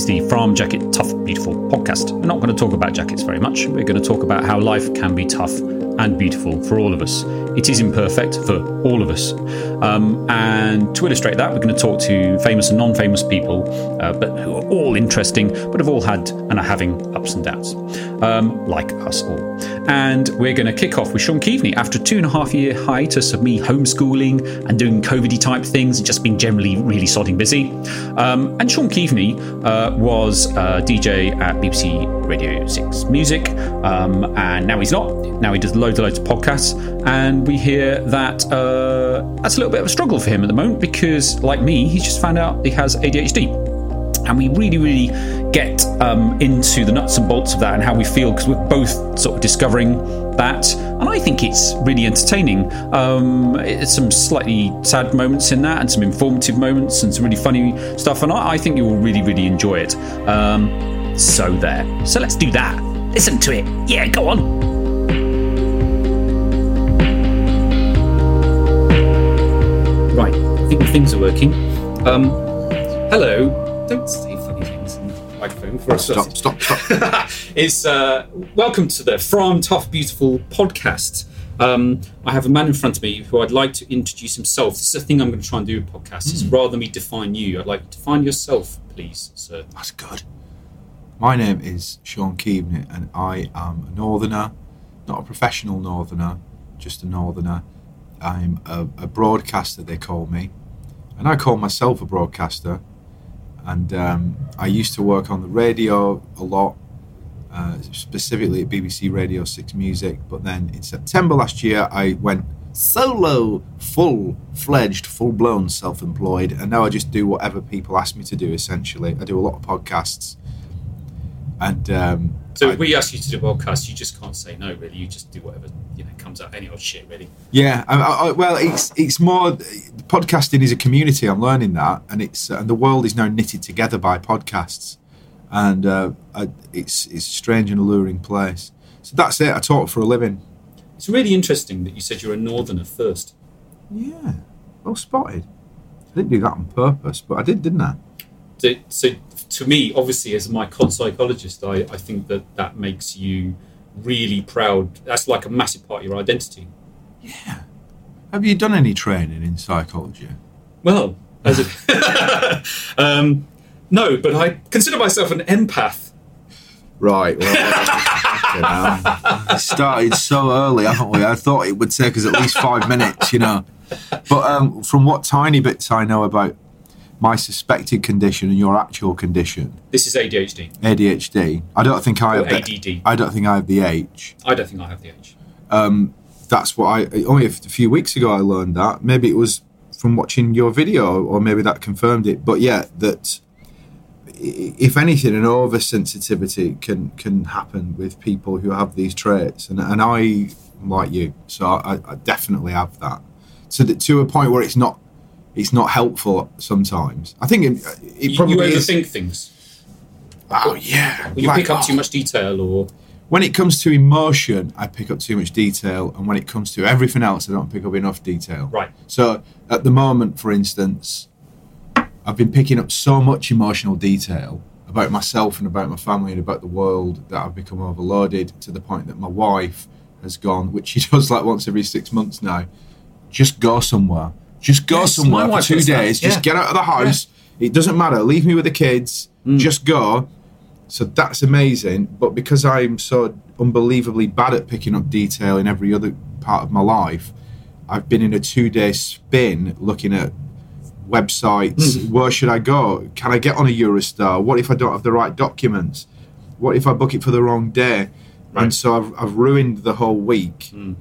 Is the Frahm Jacket Tough Beautiful podcast. We're not going to talk about jackets very much. We're going to talk about how life can be tough and beautiful for all of us. It is imperfect for all of us. Um, and to illustrate that, we're going to talk to famous and non famous people, uh, but who are all interesting, but have all had and are having ups and downs, um, like us all. And we're going to kick off with Sean Keaveney after two and a half year hiatus of me homeschooling and doing COVID type things and just being generally really sodding busy. Um, and Sean Keaveney uh, was a DJ at BBC Radio 6 Music, um, and now he's not. Now he does loads and loads of podcasts, and we hear that uh, that's a little bit of a struggle for him at the moment because, like me, he's just found out he has ADHD and we really, really get um, into the nuts and bolts of that and how we feel because we're both sort of discovering that. And I think it's really entertaining. Um, it's some slightly sad moments in that, and some informative moments, and some really funny stuff. And I, I think you will really, really enjoy it. Um, so there. So let's do that. Listen to it. Yeah, go on. Right, I think things are working. Um, hello. Don't say funny things in the microphone for us. Stop, stop, stop. is uh, welcome to the Frahm Tough Beautiful podcast. Um, I have a man in front of me who I'd like to introduce himself. This is the thing I'm going to try and do with podcasts. Is rather than me define you, I'd like you to define yourself, please, sir. That's good. My name is Sean Keaveney, and I am a northerner, not a professional northerner, just a northerner. I'm a, a broadcaster, they call me, and I call myself a broadcaster. And um, I used to work on the radio a lot, uh, specifically at BBC Radio 6 Music. But then in September last year, I went solo, full fledged, full blown self employed. And now I just do whatever people ask me to do, essentially. I do a lot of podcasts. And um, So I- we ask you to do a podcast, you just can't say no, really. You just do whatever you know comes out, any old shit, really. Yeah, I, I, well, it's it's more podcasting is a community. I'm learning that, and it's and the world is now knitted together by podcasts, and uh, it's it's a strange and alluring place. So that's it. I talk for a living. It's really interesting that you said you're a northerner first. Yeah, well spotted. I didn't do that on purpose, but I did, didn't I? So, so to me, obviously, as my cod psychologist, I, I think that that makes you really proud. That's like a massive part of your identity. Yeah. Have you done any training in psychology? Well, as a, um, no, but I consider myself an empath. Right. Well, started so early, haven't we? I thought it would take us at least five minutes, you know. But um, from what tiny bits I know about my suspected condition and your actual condition, This is ADHD. ADHD, I don't think I Or have the, ADD. I don't think I have the H. I don't think I have the age. Um, that's what I only a few weeks ago I learned that. Maybe it was from watching your video, or maybe that confirmed it. But yeah, that if anything, an oversensitivity can can happen with people who have these traits, and and I like you, so I, I definitely have that. So that to a point where it's not it's not helpful sometimes. I think it, it You, probably you is. overthink things. Oh yeah, You Like, pick up oh, too much detail, or when it comes to emotion, I pick up too much detail, and when it comes to everything else, I don't pick up enough detail. right. So at the moment, for instance, I've been picking up so much emotional detail about myself and about my family and about the world that I've become overloaded to the point that my wife has gone, which she does like once every six months now. Just go somewhere. Just go Yes, somewhere for two that, days. yeah. Just get out of the house. It doesn't matter. Leave me with the kids. Mm. Just go. So that's amazing. But because I'm so unbelievably bad at picking up detail in every other part of my life, I've been in a two day spin looking at websites. Hmm. Where should I go? Can I get on a Eurostar? What if I don't have the right documents? What if I book it for the wrong day? Right. And so I've, I've ruined the whole week Mm.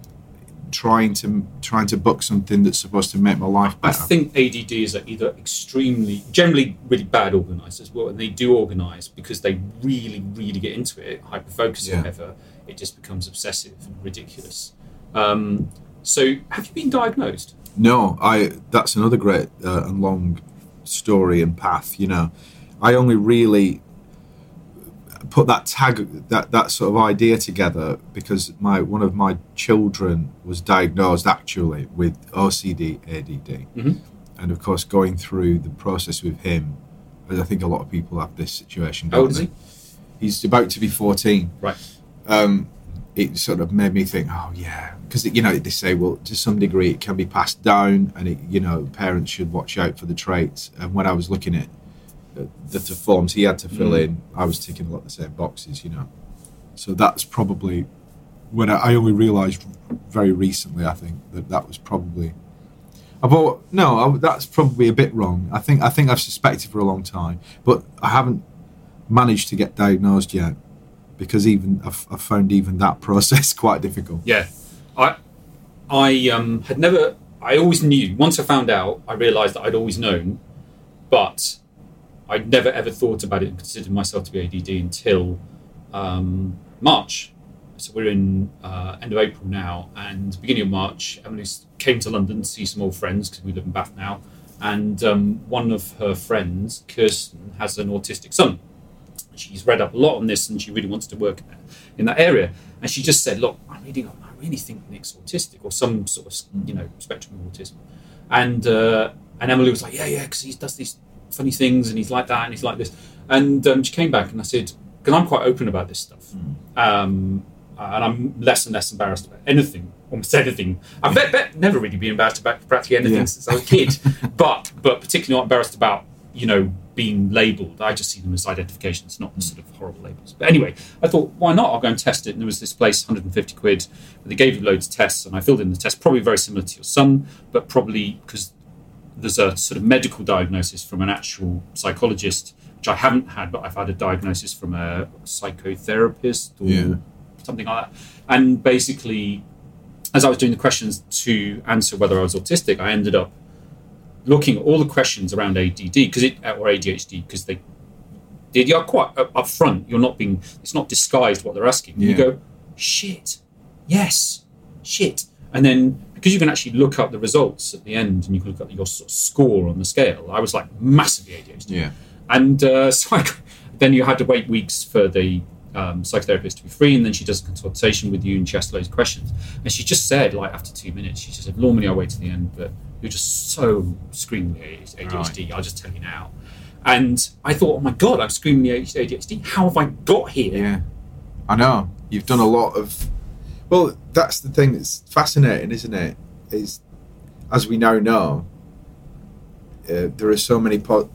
Trying to trying to book something that's supposed to make my life I better. think ADDs are either extremely, generally really bad organisers, well, and they do organise because they really, really get into it, hyper focus or Yeah. whatever, it just becomes obsessive and ridiculous. Um, so, have you been diagnosed? No, I. That's another great uh, and long story and path. You know, I only really put that tag, that that sort of idea together because my one of my children was diagnosed actually with OCD, ADD, Mhm. and of course, going through the process with him I think a lot of people have this situation. How old is he? He's about to be 14. Right. Um, it sort of made me think, oh yeah, because you know they say, well, to some degree it can be passed down, and it, you know parents should watch out for the traits. And when I was looking at the, the, forms he had to fill Mm. in, I was ticking a lot of the same boxes, you know. So that's probably when I, I only realised very recently. I think that that was probably. I thought no, I, that's probably a bit wrong. I think I think I've suspected for a long time, but I haven't managed to get diagnosed yet because even I've, I've found even that process quite difficult. Yeah, I I um, had never. I always knew. Once I found out, I realised that I'd always known, but I'd never ever thought about it and considered myself to be ADD until um, March. So we're in uh, end of April now, and beginning of March, Emily came to London to see some old friends because we live in Bath now, and um, one of her friends, Kirsten, has an autistic son she's read up a lot on this and she really wants to work in that area. And she just said, "Look, I'm reading. up. I really think Nick's autistic or some sort of you know spectrum of autism." And uh, and Emily was like, "Yeah, yeah, because he does these funny things and he's like that and he's like this." And um, she came back and I said, "Because I'm quite open about this stuff, um, and I'm less and less embarrassed about anything." Almost anything. I've bet, bet never really been embarrassed about practically anything Yeah. since I was a kid, but but particularly not embarrassed about you know being labelled. I just see them as identifications, not sort of horrible labels. But anyway, I thought, why not? I'll go and test it. And there was this place, 150 quid. They gave you loads of tests, and I filled in the test, probably very similar to your son, but probably because there's a sort of medical diagnosis from an actual psychologist, which I haven't had, but I've had a diagnosis from a psychotherapist or Yeah. something like that. And basically, as I was doing the questions to answer whether I was autistic, I ended up looking at all the questions around ADD because it or ADHD because they did you're quite up up front. You're not being it's not disguised what they're asking. You go shit, yes, shit, and then because you can actually look up the results at the end and you can look up your sort of score on the scale. I was like massively ADHD. Yeah. And uh, so I, then you had to wait weeks for the um, psychotherapist to be free, and then she does a consultation with you and she asks loads of questions. And she just said, like after two minutes, she just said, "Normally I wait to the end, but you're just so screamingly ADHD. I'll just tell you now." And I thought, "Oh my god, I'm screamingly ADHD. How have I got here?" Yeah, I know. You've done a lot of. Well, that's the thing that's fascinating, isn't it? Is as we now know, uh, there are so many po-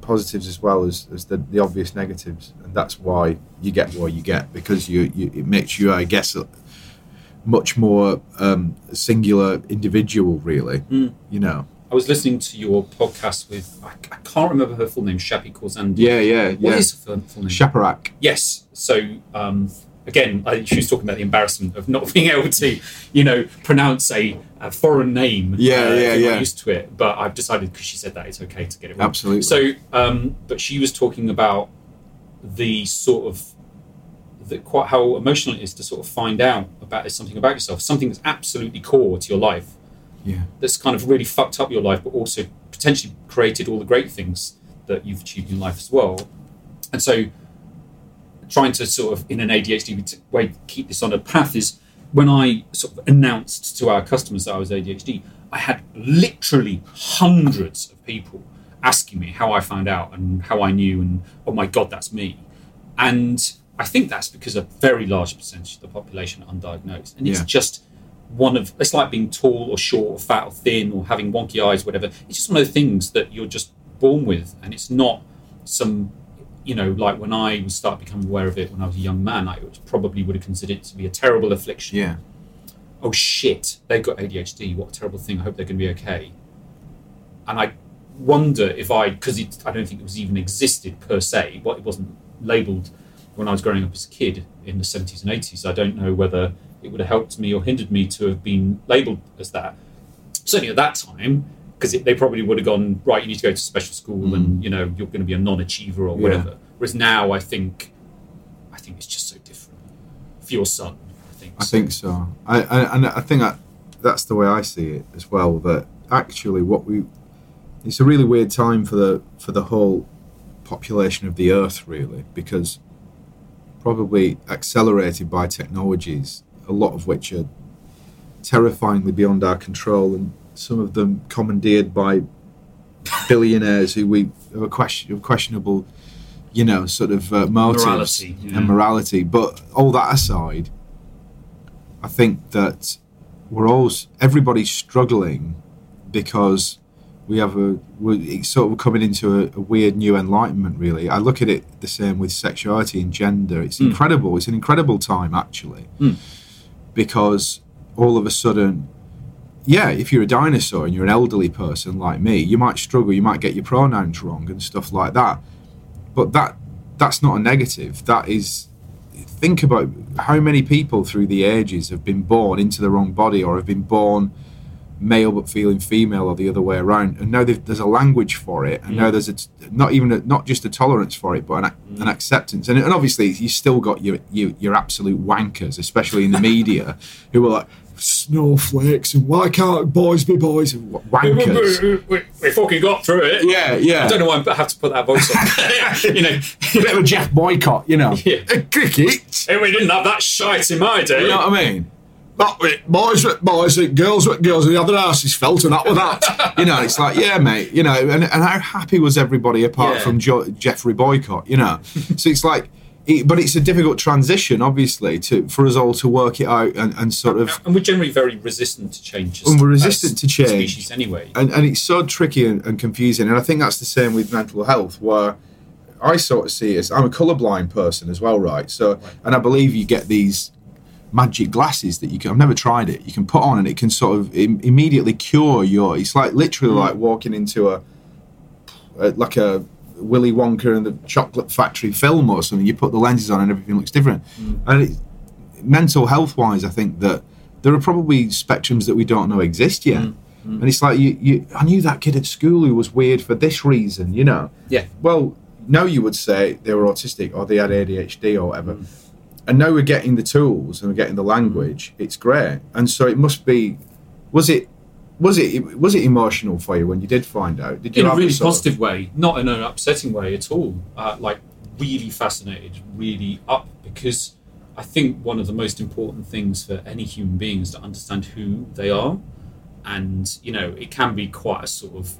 positives as well as, as the, the obvious negatives, and that's why you get what you get because you, you it makes you, I guess, a much more um, singular individual. Really, Mm. you know. I was listening to your podcast with I, I can't remember her full name, Shappi Khorsandi. Yeah, yeah, What yeah. is her full- full name? Shaparak. Yes. So um, again, I, she was talking about the embarrassment of not being able to, you know, pronounce a, a foreign name. Yeah, uh, yeah, yeah. used to it. But I've decided because she said that it's okay to get it wrong. Absolutely. So, um, but she was talking about the sort of the, quite how emotional it is to sort of find out about something about yourself, something that's absolutely core to your life, Yeah. that's kind of really fucked up your life, but also potentially created all the great things that you've achieved in life as well. And so, trying to sort of, in an ADHD way, keep this on a path is when I sort of announced to our customers that I was ADHD, I had literally hundreds of people asking me how I found out and how I knew, and oh my God, that's me. And I think that's because a very large percentage of the population are undiagnosed. And it's Yeah. just one of it's like being tall or short or fat or thin or having wonky eyes whatever it's just one of the things that you're just born with and it's not some you know like when i start becoming aware of it when i was a young man i probably would have considered it to be a terrible affliction. Yeah. oh shit. They've got adhd what a terrible thing. I hope they're going to be okay. And i wonder if i because i don't think it was even existed per se. What it wasn't labeled when i was growing up as a kid in the 70s and 80s i don't know whether it would have helped me or hindered me to have been labeled as that. Certainly at that time because they probably would have gone right you need to go to special school and mm. you know you're going to be a non-achiever or Yeah. whatever whereas now i think i think it's just so different for your son i think I think so. I, I and I think that that's the way I see it as well. That actually, what we it's a really weird time for the for the whole population of the Earth, really, because probably accelerated by technologies, a lot of which are terrifyingly beyond our control, and some of them commandeered by billionaires who we of a question of questionable, you know, sort of uh, motives Morality, yeah. and morality. But all that aside, I think that we're all everybody's struggling because we have a we're sort of coming into a, a weird new enlightenment. Really, I look at it the same with sexuality and gender. It's Mm. incredible. It's an incredible time actually, Mm. because all of a sudden. Yeah, if you're a dinosaur and you're an elderly person like me, you might struggle. You might get your pronouns wrong and stuff like that. But that that's not a negative. That is think about how many people through the ages have been born into the wrong body or have been born male but feeling female or the other way around and now there's a language for it and now Mm. there's a not even a, not just a tolerance for it but an, ac- an acceptance and, and obviously you still got your, your your absolute wankers especially in the media who are like snowflakes and why can't boys be boys and wankers We, we, we fucking got through it. yeah yeah I don't know why I have to put that voice on. you know, a bit of a Geoff Boycott you know Yeah. Uh, cricket hey, we didn't have that shite in my day. You know what I mean? But boys with boys, with girls with girls, and the other asses felt and that with that. you know, it's like, yeah, mate, you know, and, and how happy was everybody apart Yeah. from jo- Geoffrey Boycott, you know? so it's like, it, but it's a difficult transition, obviously, to for us all to work it out and, and sort of. And we're generally very resistant to change. as- And we're resistant to change. Species anyway. And, and it's so tricky and, and confusing. And I think that's the same with mental health, where I sort of see it as I'm a colourblind person as well, right? So, and I believe you get these magic glasses that you can. I've never tried it. You can put on, and it can sort of Im- immediately cure your. It's like literally hmm. like walking into a, a like a Willy Wonka and the Chocolate Factory film or something. You put the lenses on, and everything looks different. Mm. And it, mental health wise, I think that there are probably spectrums that we don't know exist yet. Mm. Mm. And it's like you, you, I knew that kid at school who was weird for this reason, you know. Yeah. Well, now you would say they were autistic or they had ADHD or whatever. And now we're getting the tools and we're getting the language. It's great. And so it must be. Was it? Was it? Was it emotional for you when you did find out? Did you in a really sort of- positive way, not in an upsetting way at all. Uh, like really fascinated, really up because I think one of the most important things for any human being is to understand who they are, and you know it can be quite a sort of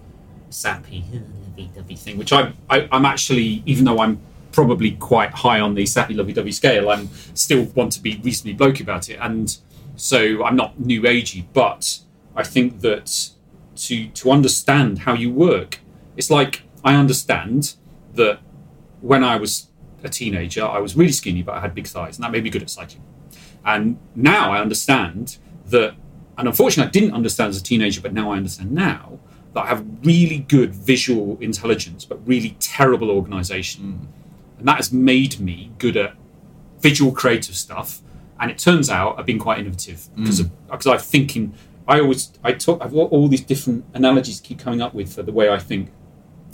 sappy, lovey-dovey thing, which I'm I, I'm actually even though I'm probably quite high on the sappy lovey-dovey scale, I'm still want to be reasonably blokey about it, and so I'm not new agey, but I think that to to understand how you work. It's like I understand that when I was a teenager, I was really skinny, but I had big thighs, and that made me good at cycling. And now I understand that, and unfortunately, I didn't understand as a teenager, but now I understand now that I have really good visual intelligence, but really terrible organization. Mm. And that has made me good at visual creative stuff. And it turns out I've been quite innovative because mm. of because I'm thinking. I always I talk. I've got all these different analogies keep coming up with for the way I think,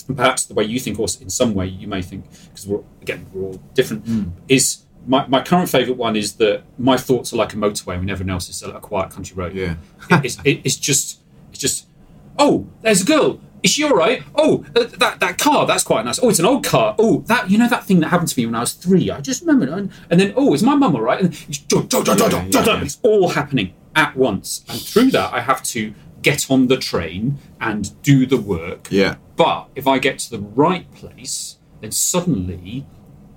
and perhaps the way you think, also in some way you may think, because we're again we're all different. Is my, my current favourite one is that my thoughts are like a motorway when everyone else is a quiet country road. Yeah. It- it's, it, it's just it's just oh there's a girl is she all right oh uh, that that car that's quite nice oh it's an old car oh that you know that thing that happened to me when I was three I just remember, and, and then oh is my mum all right and it's, dun, dun, dun. it's all happening at once and through that I have to get on the train and do the work Yeah. but if I get to the right place, then suddenly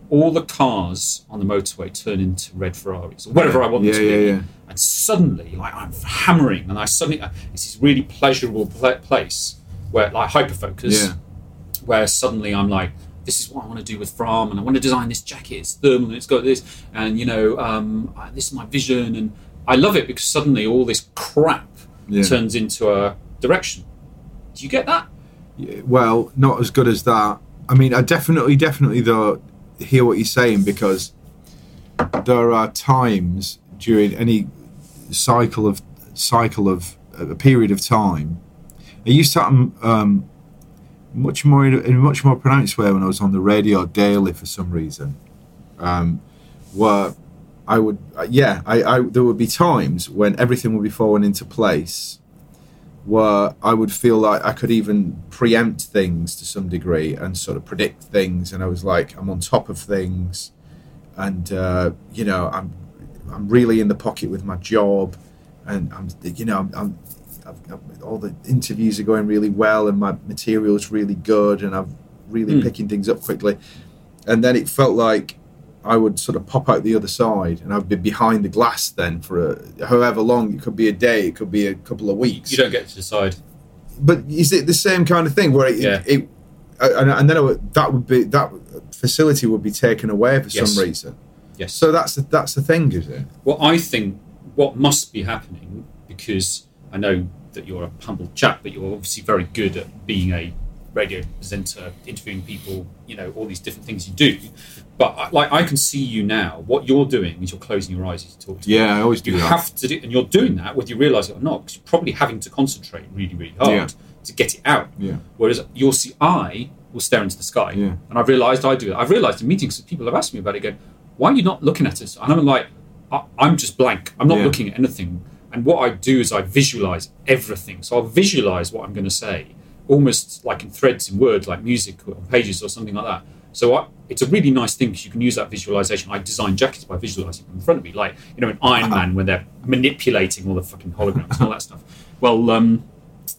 all the cars on the motorway turn into red Ferraris or whatever I want Yeah, them to yeah, be. yeah. And suddenly, like I'm hammering, and I suddenly it's this really pleasurable pla place where, like, hyperfocus, Yeah. where suddenly I'm like, this is what I want to do with Frahm, and I want to design this jacket. It's thermal, and it's got this, and you know, um, I- this is my vision, and I love it because suddenly all this crap Yeah. turns into a direction. Do you get that? Yeah, well, not as good as that. I mean, I definitely, definitely though hear what you're saying because there are times during any cycle of cycle of a period of time. It used to happen um, much more in a, in a much more pronounced way when I was on the radio daily for some reason, um, where I would, uh, yeah, I, I there would be times when everything would be falling into place where I would feel like I could even preempt things to some degree and sort of predict things, and I was like, I'm on top of things, and uh, you know, I'm I'm really in the pocket with my job, and I'm you know, I'm, I'm I've, I've, all the interviews are going really well, and my material is really good, and I'm really Mm. picking things up quickly, and then it felt like I would sort of pop out the other side, and I'd be behind the glass then for a, however long. It could be a day, it could be a couple of weeks. You don't get to decide. but is it the same kind of thing where it, Yeah. it, and, and then it would, that would be that facility would be taken away for Yes. some reason? Yes. So that's the, that's the thing, is it? Well, I think what must be happening, because I know that you're a humble chap, but you're obviously very good at being a radio presenter, interviewing people, you know, all these different things you do. But uh, like, I can see you now. What you're doing is you're closing your eyes as you talk to Yeah, I always do you that. have to do, and you're doing that whether you realise it or oh, not, because you're probably having to concentrate really, really hard Yeah. to get it out. Yeah. Whereas you'll see, I will stare into the sky, Yeah. and I've realised I do. I've realised in meetings that people have asked me about it, going, "Why are you not looking at us?" And I'm like, I, "I'm just blank. I'm not Yeah. looking at anything." And what I do is I visualise everything. So I'll visualise what I'm going to say, almost like in threads in words, like music or pages or something like that. So I, it's a really nice thing because you can use that visualization. I design jackets by visualizing them in front of me, like you know, in Iron Man when they're manipulating all the fucking holograms and all that stuff. Well, um,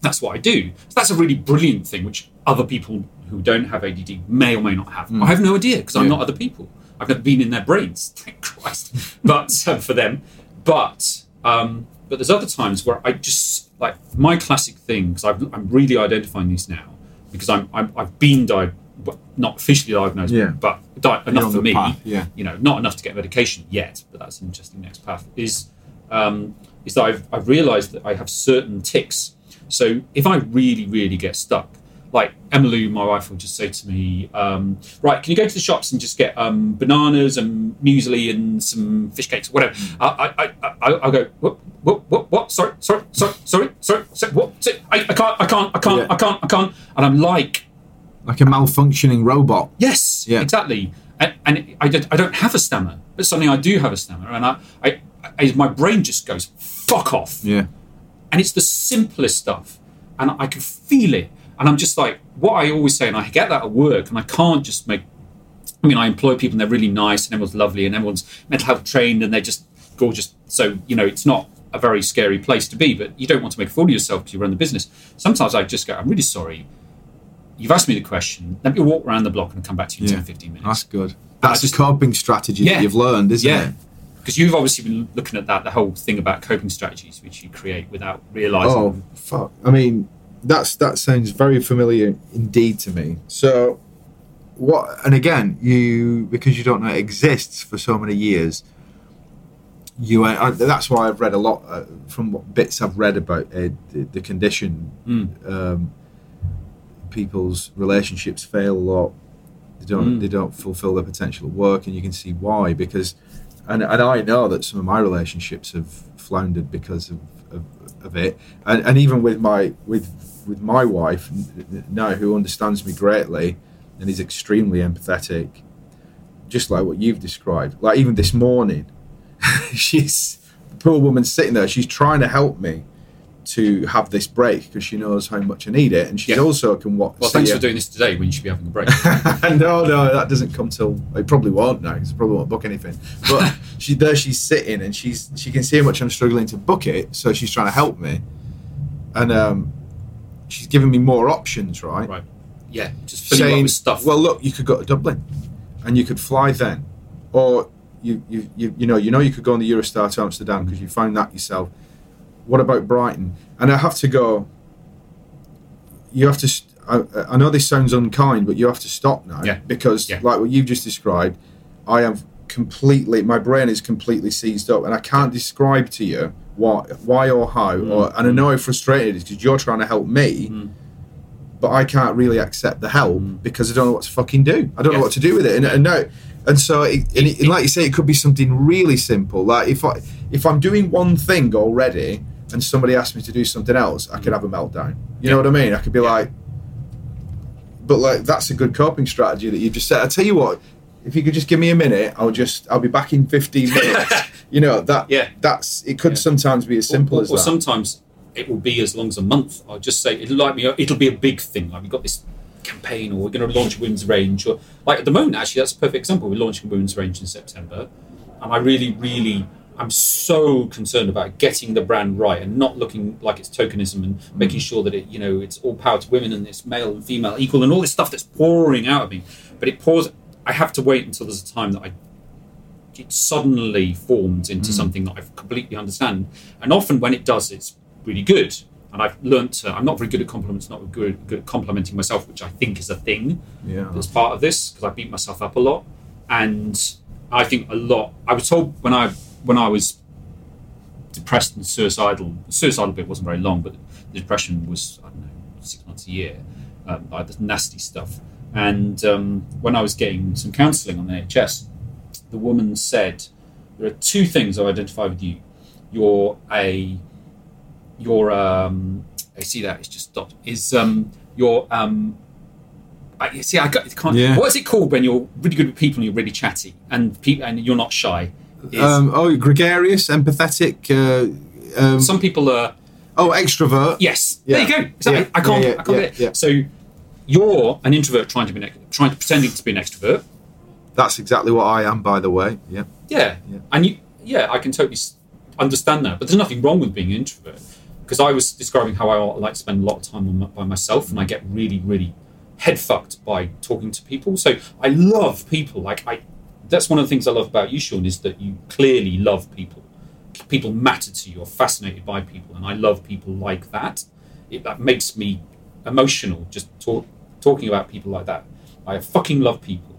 that's what I do. So that's a really brilliant thing, which other people who don't have ADD may or may not have. I have no idea because I'm not other people. I've never been in their brains, thank Christ. But uh, for them, but um, but there's other times where I just like my classic thing because I'm really identifying these now because I'm, I'm I've been diagnosed, not officially diagnosed, Yeah. but di- enough for me. path, yeah. You know, not enough to get medication yet, but that's an interesting next path. Is um, is that I've I've realised that I have certain ticks. So if I really really get stuck, like Emily, my wife, will just say to me, um, "Right, can you go to the shops and just get um, bananas and muesli and some fish cakes, whatever?" I, I, I, I, I'll go, "What, what, what, what? Sorry, sorry, sorry, sorry, sorry, sorry what? I, I can't, I can't, I can't, Yeah. I can't, I can't." And I'm like, Like a malfunctioning robot. Yes, Yeah. exactly. And, and I, don't, I don't have a stammer, but suddenly I do have a stammer, and I, I, I, my brain just goes fuck off. Yeah. And it's the simplest stuff, and I can feel it. And I'm just like, what I always say, and I get that at work, and I can't just make. I mean, I employ people, and they're really nice, and everyone's lovely, and everyone's mental health trained, and they're just gorgeous. So you know, it's not a very scary place to be, but you don't want to make a fool of yourself because you run the business. Sometimes I just go, I'm really sorry. You've asked me the question. Let me walk around the block and come back to you in Yeah. 10, 15 minutes. That's good. That's just- a coping strategy Yeah. that you've learned, isn't yeah. it? Because you've obviously been looking at that, the whole thing about coping strategies, which you create without realizing. Oh fuck! I mean, that's that sounds very familiar indeed to me. So, what? And again, you because you don't know it exists for so many years. You, uh, I, that's why I've read a lot uh, from what bits I've read about uh, the, the condition. Mm. Um, people's relationships fail a lot. They don't. Mm. They don't fulfill their potential at work, and you can see why. Because, and and I know that some of my relationships have floundered because of, of, of it, and and even with my with with my wife now, who understands me greatly, and is extremely empathetic, just like what you've described. Like even this morning, she's poor woman sitting there. She's trying to help me to have this break because she knows how much I need it, and she Yeah. also can watch. well, thanks for doing this today when you should be having a break. no, no, that doesn't come till it probably won't now because I probably won't book anything. But she there, she's sitting and she's she can see how much I'm struggling to book it, so she's trying to help me, and um, she's giving me more options, right? right. Yeah, just filling you up Saying, stuff. well, look, you could go to Dublin, and you could fly then, or you you you, you know you know you could go on the Eurostar to Amsterdam because you found that yourself. What about Brighton? And I have to go. You have to. st- I, I know this sounds unkind, but you have to stop now Yeah. because, Yeah. like what you've just described, I have completely. My brain is completely seized up, and I can't describe to you why, why or how. Or and I know how frustrated it is because you're trying to help me, Mm. but I can't really accept the help because I don't know what to fucking do. I don't know what to do with it, and, and now, and so, it, and, it, and like you say, it could be something really simple. Like if I if I'm doing one thing already, and somebody asks me to do something else, I could have a meltdown. You know what I mean? I could be like, but like that's a good coping strategy that you just said. I tell you what, if you could just give me a minute, I'll just I'll be back in 15 minutes. you know that Yeah. that's it could Yeah. sometimes be as simple or, as or that. sometimes it will be as long as a month. I'll just say it'll like me. It'll be a big thing. Like we've got this campaign, or we're going to launch a women's range, or like at the moment, actually, that's a perfect example. We're launching a women's range in September, and I really, really I'm so concerned about getting the brand right and not looking like it's tokenism and mm. making sure that it, you know, it's all power to women and it's male and female equal and all this stuff that's pouring out of me. But it pours. I have to wait until there's a time that I it suddenly forms into mm. something that I completely understand. And often when it does, it's really good. And I've learnt to, I'm not very good at compliments, not good, good at complimenting myself, which I think is a thing Yeah. that's part of this because I beat myself up a lot. And I think a lot, I was told when I, when I was depressed and suicidal, the suicidal bit wasn't very long, but the depression was, I don't know, six months a year, um, like the nasty stuff. And um, when I was getting some counselling on the NHS, the woman said, "There are two things I identify with you. You're a, you're um, I see that it's just stopped. Is um, you're um, I, see, I got, can't. Yeah. What is it called when you're really good with people and you're really chatty and people and you're not shy? Um, oh, gregarious, empathetic. Uh, um, some people are oh, extrovert. Yes, Yeah. there you go. Exactly. Yeah, I can't. yeah, I can't get it. So you're an introvert trying to be an, trying to pretending to be an extrovert. That's exactly what I am, by the way. Yeah. Yeah. And you, yeah, I can totally understand that. But there's nothing wrong with being an introvert because I was describing how I like to spend a lot of time on by myself, and I get really, really head fucked by talking to people. So I love people. Like I, that's one of the things I love about you, Sean, is that you clearly love people. People matter to you. You're fascinated by people, and I love people like that. It, that makes me emotional just talk, talking about people like that. I fucking love people.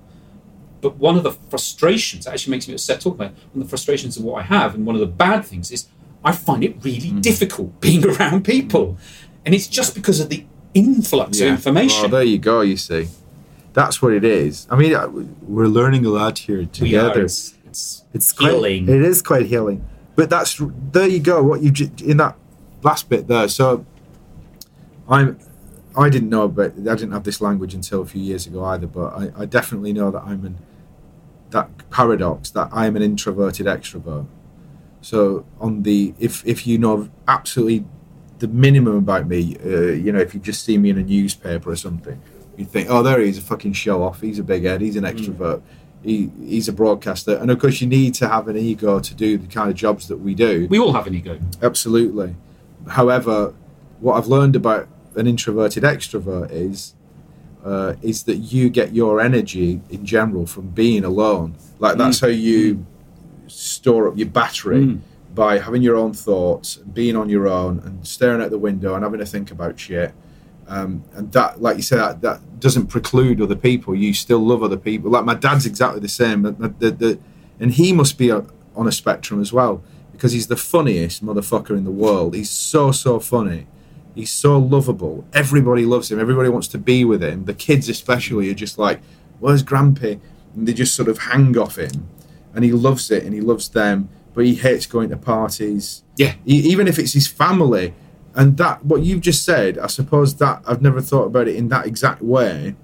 But one of the frustrations that actually makes me upset talking about one of the frustrations of what I have, and one of the bad things is I find it really mm. difficult being around people. And it's just because of the influx of information. Well, there you go. You see, that's what it is. I mean, we're learning a lot here we are, together. it's, it's, It's quite, healing. it is quite healing. But that's there you go. What you in that last bit there. So I'm. I didn't know, but I didn't have this language until a few years ago either. But I, I definitely know that I'm an that paradox that I am an introverted extrovert. So on the if if you know absolutely the minimum about me, uh, you know, if you just see me in a newspaper or something, you think, oh, there he is, a fucking show off. He's a big head. He's an extrovert. He, he's a broadcaster, and of course, you need to have an ego to do the kind of jobs that we do. we all have an ego. Absolutely. However, what I've learned about an introverted extrovert is uh, is that you get your energy in general from being alone. Like that's how you store up your battery Mm. by having your own thoughts, being on your own, and staring out the window and having to think about shit. Um, and that, like you said, that, that doesn't preclude other people. You still love other people. Like my dad's exactly the same. The, the, the, and he must be a, on a spectrum as well because he's the funniest motherfucker in the world. He's so so funny. He's so lovable. Everybody loves him. Everybody wants to be with him. The kids especially are just like, "Where's Grampy?" And they just sort of hang off him. And he loves it, and he loves them. But he hates going to parties. Yeah. E- even if it's his family. And that what you've just said, I suppose that I've never thought about it in that exact way.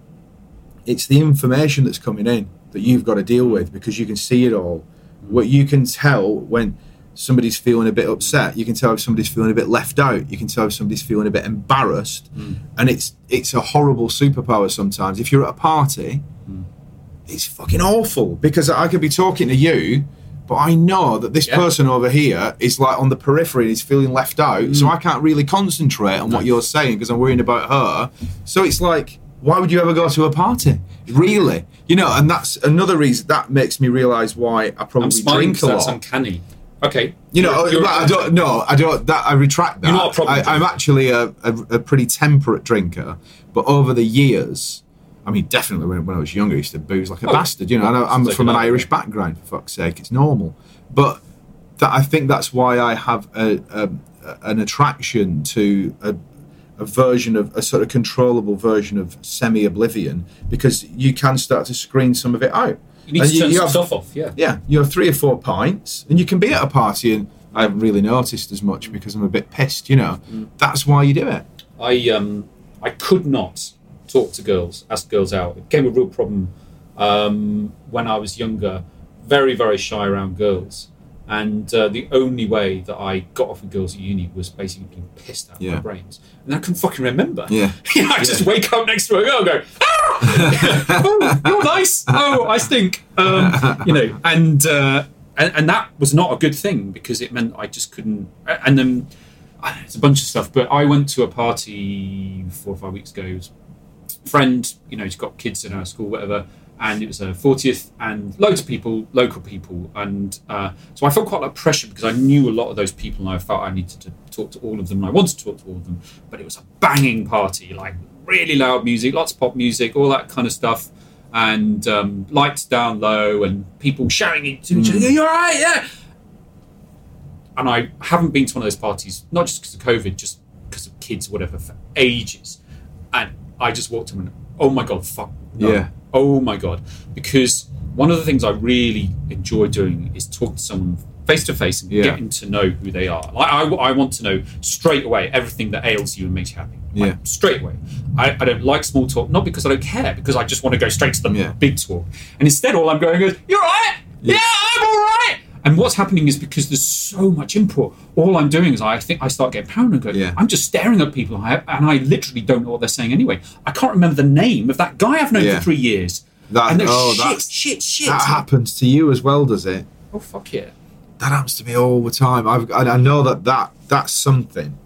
It's the information that's coming in that you've got to deal with because you can see it all. What you can tell when somebody's feeling a bit upset, you can tell if somebody's feeling a bit left out, you can tell if somebody's feeling a bit embarrassed. Hmm. And it's it's a horrible superpower sometimes. If you're at a party, hmm. it's fucking awful because I could be talking to you, but I know that this Yeah. person over here is like on the periphery and is feeling left out, so mm. I can't really concentrate on what you're saying because I'm worrying about her. So it's like, why would you ever go to a party? Really? You know, and that's another reason that makes me realise why I probably drink a because that's lot. uncanny. Okay. You know, You're- you're- I don't. No, I don't. That I retract that. You're not a problem I, I'm actually a, a, a pretty temperate drinker, but over the years, I mean, definitely when, when I was younger, I used to booze like a Oh, bastard. You know, I, like from an Irish it. background. For fuck's sake, it's normal. But that I think that's why I have a, a, an attraction to a, a version of a sort of controllable version of semi oblivion because you can start to screen some of it out. You need And to turn some have- stuff off. Yeah. yeah, you have three or four pints, and you can be at a party, and I haven't really noticed as much because I'm a bit pissed. You know, that's why you do it. I um I could not talk to girls, ask girls out. It became a real problem um, when I was younger. Very very shy around girls, and uh, the only way that I got off with girls at uni was basically being pissed out of Yeah. my brains, and I couldn't fucking remember. Yeah. you know, I just wake up next to a girl, and go, ah! oh, you're nice. Oh, I stink. Um, you know, and uh, and, and that was not a good thing because it meant I just couldn't. And then it's a bunch of stuff. But I went to a party four or five weeks ago. It was friend, you know, he's got kids in our school, whatever. And it was a 40th, and loads of people, local people, and uh, so I felt quite a lot of pressure because I knew a lot of those people, and I felt I needed to talk to all of them, and I wanted to talk to all of them. But it was a banging party, like really loud music, lots of pop music, all that kind of stuff and um, lights down low and people shouting to each other, "You're right, yeah." And I haven't been to one of those parties, not just because of COVID, just because of kids or whatever, for ages. And I just walked in and, oh my god, fuck, no. Yeah. oh my god, because one of the things I really enjoy doing is talk to someone face to face and Yeah. getting to know who they are. Like I, I want to know straight away everything that ails you and makes you happy. Like, Yeah. straight away. I, I don't like small talk, not because I don't care, because I just want to go straight to the Yeah. big talk. And instead, all I'm going is, "You're right, yeah, I'm all right." And what's happening is because there's so much input. All I'm doing is I think I start getting paranoid. and go, Yeah. I'm just staring at people, and I, and I literally don't know what they're saying anyway. I can't remember the name of that guy I've known Yeah. for three years. That- and oh, shit, that's- shit, shit. That happens to you as well, does it? oh fuck yeah. That happens to me all the time. I've, I know that, that that's something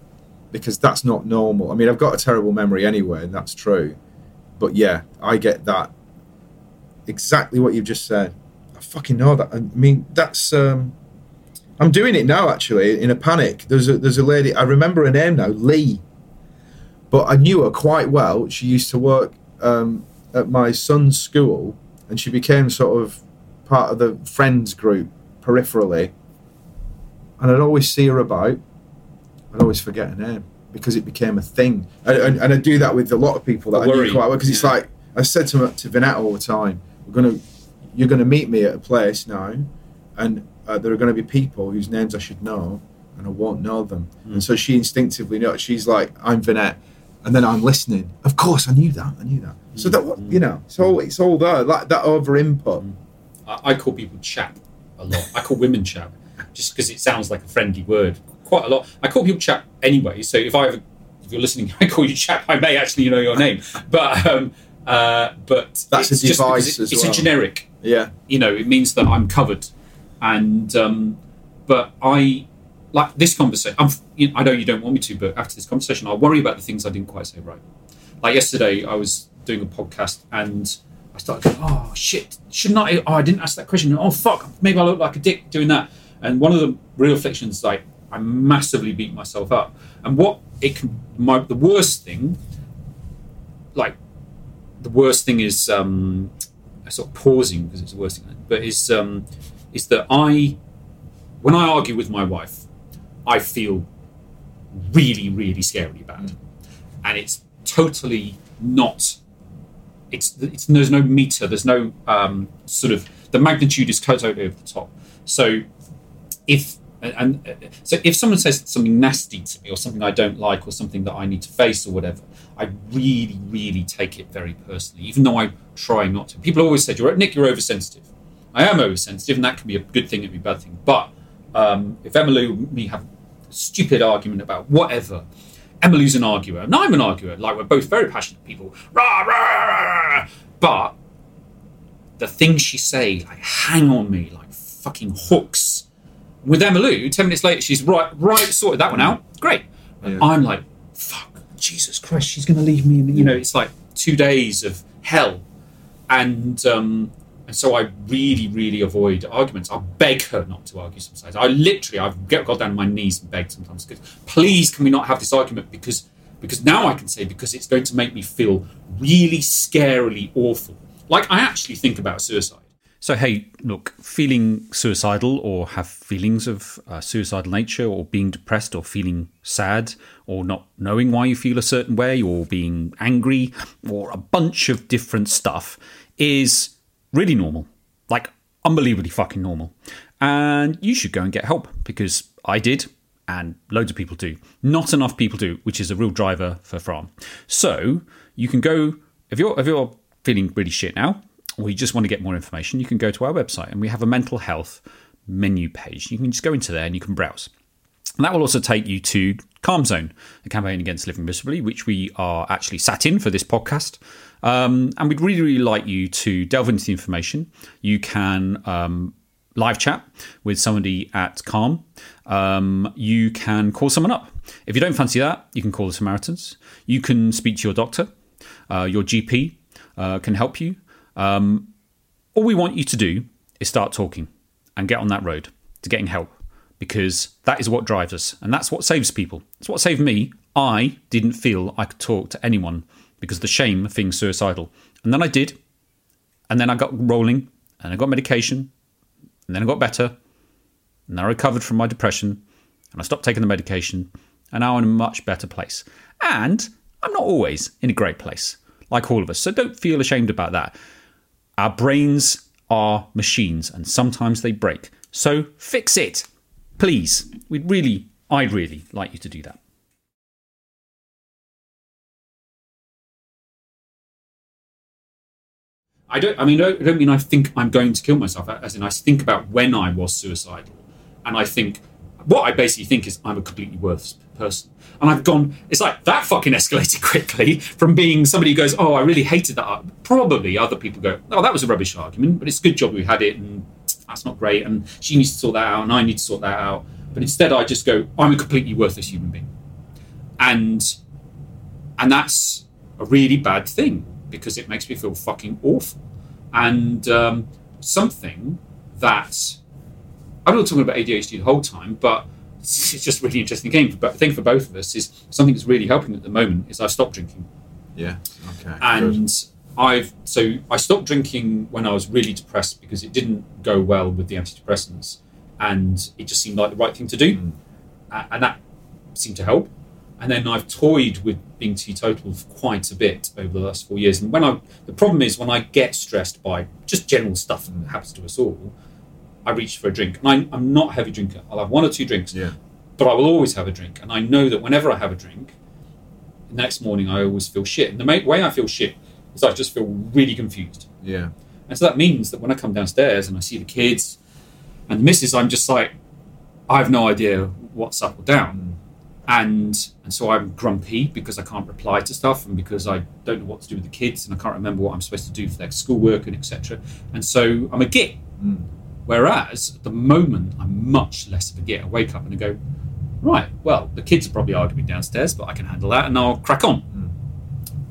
because that's not normal. I mean, I've got a terrible memory anyway, and that's true. But yeah, I get that. Exactly what you've just said. Fucking know that. I mean, that's. Um, I'm doing it now, actually, in a panic. There's a there's a lady. I remember her name now, Lee. But I knew her quite well. She used to work um, at my son's school, and she became sort of part of the friends group peripherally. And I'd always see her about. I'd always forget her name because it became a thing. And, and, and I do that with a lot of people that I knew quite well because it's like I said to to Vinette all the time, "We're gonna, you're gonna meet me at a place now, and uh, there are going to be people whose names I should know, and I won't know them." Hmm. And so she instinctively knows. She's like, "I'm Vinette," and then I'm listening. Of course, I knew that. I knew that. So that Hmm. you know, it's all it's all there. Like that over input. I, I call people chap a lot. I call women chap just because it sounds like a friendly word quite a lot. I call people chap anyway. So if I ever, if you're listening, I call you chap, I may actually know your name. But um, uh, but That's a it's just device it- as It's well. a generic. Yeah. You know, it means that I'm covered. And um, but I like this conversation. I'm, you know, I know you don't want me to, but after this conversation, I'll worry about the things I didn't quite say right. Like yesterday, I was doing a podcast and I started going, "Oh shit, shouldn't I? Oh, I didn't ask that question. Oh fuck, maybe I look like a dick doing that." And one of the real afflictions, like I massively beat myself up. And what it can, my the worst thing, like the worst thing is um, sort of pausing because it's the worst thing, but is um, is that I, when I argue with my wife, I feel really, really scarily bad, and it's totally not. It's, it's there's no meter. There's no um, sort of the magnitude is totally over the top. So if and, and so if someone says something nasty to me or something I don't like or something that I need to face or whatever, I really, really take it very personally, even though I try not to. People always said, "You're Nick, you're oversensitive." I am oversensitive, and that can be a good thing, it can be a bad thing. But um, if Emily and me have a stupid argument about whatever, Emily's an arguer, and I'm an arguer. Like we're both very passionate people. Rah, rah, rah, rah. But the things she say like hang on me like fucking hooks. With Emily, ten minutes later, she's right, right, sorted that one out. Great. Yeah. I'm like, fuck, Jesus Christ, she's going to leave me. You know, it's like two days of hell, and um, and so I really, really avoid arguments. I beg her not to argue sometimes. I literally, I've get, got down on my knees and begged sometimes. Because please, can we not have this argument? Because because now I can say because it's going to make me feel really scarily awful. Like I actually think about suicide. So, hey, look, feeling suicidal or have feelings of uh, suicidal nature or being depressed or feeling sad or not knowing why you feel a certain way or being angry or a bunch of different stuff is really normal. Like, unbelievably fucking normal. And you should go and get help because I did and loads of people do. Not enough people do, which is a real driver for Frahm. So you can go if you're if you're feeling really shit now, or you just want to get more information, you can go to our website and we have a mental health menu page. You can just go into there and you can browse. And that will also take you to Calm Zone, the campaign against living miserably, which we are actually sat in for this podcast. Um, and we'd really, really like you to delve into the information. You can um, live chat with somebody at Calm, um, you can call someone up. If you don't fancy that, you can call the Samaritans. You can speak to your doctor. Uh, your GP uh, can help you. Um, all we want you to do is start talking and get on that road to getting help because that is what drives us and that's what saves people. It's what saved me. I didn't feel I could talk to anyone because the shame of being suicidal. And then I did. And then I got rolling and I got medication and then I got better and I recovered from my depression and I stopped taking the medication and now I'm in a much better place. And I'm not always in a great place, like all of us. So don't feel ashamed about that. Our brains are machines and sometimes they break. So fix it. Please. We'd really, I'd really like you to do that. I don't. I mean, I don't mean I think I'm going to kill myself. As in, I think about when I was suicidal, and I think what I basically think is I'm a completely worthless person. And I've gone. It's like that fucking escalated quickly from being somebody who goes, "Oh, I really hated that." Probably other people go, "Oh, that was a rubbish argument," but it's a good job we had it, and that's not great. And she needs to sort that out, and I need to sort that out. But instead, I just go, "I'm a completely worthless human being," and and that's a really bad thing because it makes me feel fucking awful. And um, something that I'm not talking about ADHD the whole time, but it's just really interesting game. But thing for both of us is something that's really helping at the moment is I stopped drinking. Yeah. Okay. And. I've so I stopped drinking when I was really depressed because it didn't go well with the antidepressants, and it just seemed like the right thing to do, mm. and that seemed to help. And then I've toyed with being teetotal for quite a bit over the last four years. And when I, the problem is when I get stressed by just general stuff that happens to us all, I reach for a drink. And I, I'm not a heavy drinker. I'll have one or two drinks, yeah. but I will always have a drink. And I know that whenever I have a drink, the next morning I always feel shit. And the way I feel shit is I just feel really confused. Yeah. And so that means that when I come downstairs and I see the kids and the missus, I'm just like, I have no idea what's up or down. Mm and and so I'm grumpy because I can't reply to stuff and because I don't know what to do with the kids and I can't remember what I'm supposed to do for their schoolwork and etc. And so I'm a git. Mm. Whereas at the moment I'm much less of a git. I wake up and I go, right, well the kids are probably arguing downstairs, but I can handle that and I'll crack on. Mm.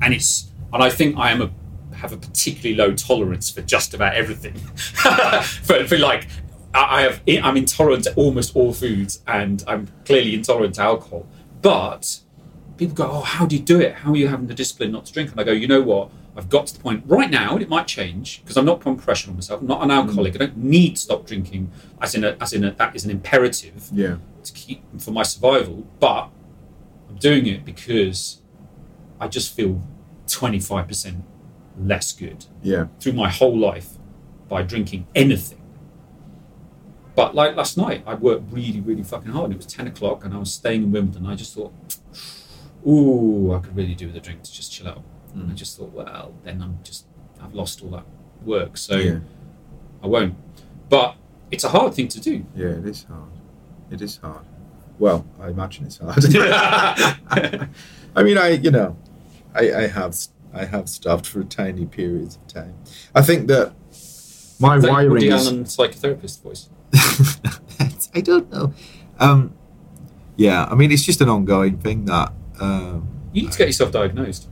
And it's and I think I am a have a particularly low tolerance for just about everything. for, for like I have I'm intolerant to almost all foods, and I'm clearly intolerant to alcohol. But people go, "Oh, how do you do it? How are you having the discipline not to drink?" And I go, "You know what? I've got to the point right now, and it might change because I'm not putting pressure on myself. I'm not an alcoholic. Mm. I don't need to stop drinking, as in a, as in a, that is an imperative yeah. to keep for my survival. But I'm doing it because I just feel 25 percent less good. Yeah. Through my whole life by drinking anything but like last night, I worked really, really fucking hard. And it was 10 o'clock and I was staying in Wimbledon. I just thought, ooh, I could really do with a drink to just chill out. Mm. And I just thought, well, then I'm just, I've lost all that work. So yeah. I won't. But it's a hard thing to do. Yeah, it is hard. It is hard. Well, I imagine it's hard. I mean, I, you know, I, I have, I have stopped for tiny periods of time. I think that my is that wiring Woody is. Allen psychotherapist voice. I don't know. Um, yeah, I mean, it's just an ongoing thing that. Um, you need to get yourself diagnosed.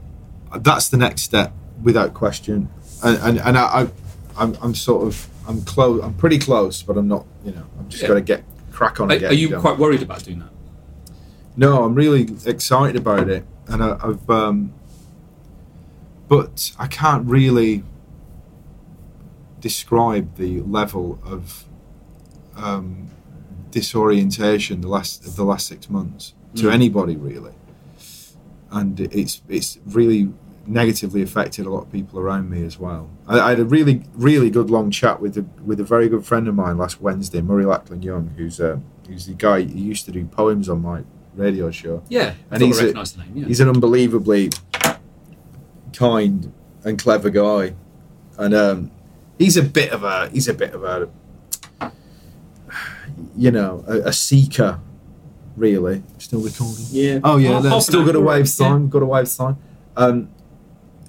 That's the next step, without question. And and, and I, I, I'm I'm sort of I'm close. I'm pretty close, but I'm not. You know, I'm just Yeah. got to get crack on. Are, and are you quite worried about doing that? No, I'm really excited about it, and I, I've. Um, but I can't really describe the level of um, disorientation the last of the last six months to Mm. anybody really, and it's it's really negatively affected a lot of people around me as well. I, I had a really really good long chat with a with a very good friend of mine last Wednesday, Murray Lachlan Young, who's uh, who's the guy who used to do poems on my radio show. Yeah, And he's a- name. Yeah. He's an unbelievably kind and clever guy, and um, he's a bit of a he's a bit of a you know a, a seeker, really. Still recording. yeah. Oh yeah, Half- no, still got a all right, wave yeah. sign. Got a wave sign. Um,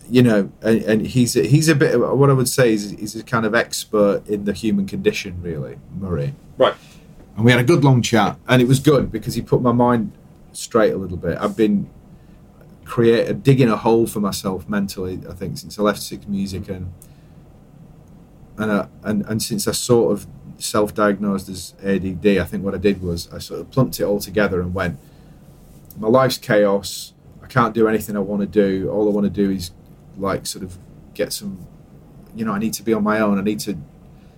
you know, and, and he's a, he's a bit. Of, what I would say is he's a kind of expert in the human condition, really, Murray. Right. And we had a good long chat, and it was good because he put my mind straight a little bit. I've been create a digging a hole for myself mentally. I think since I left Six Music and and uh, and and since I sort of self-diagnosed as ADD, I think what I did was I sort of plumped it all together and went, my life's chaos. I can't do anything I want to do. All I want to do is like sort of get some, you know, I need to be on my own. I need to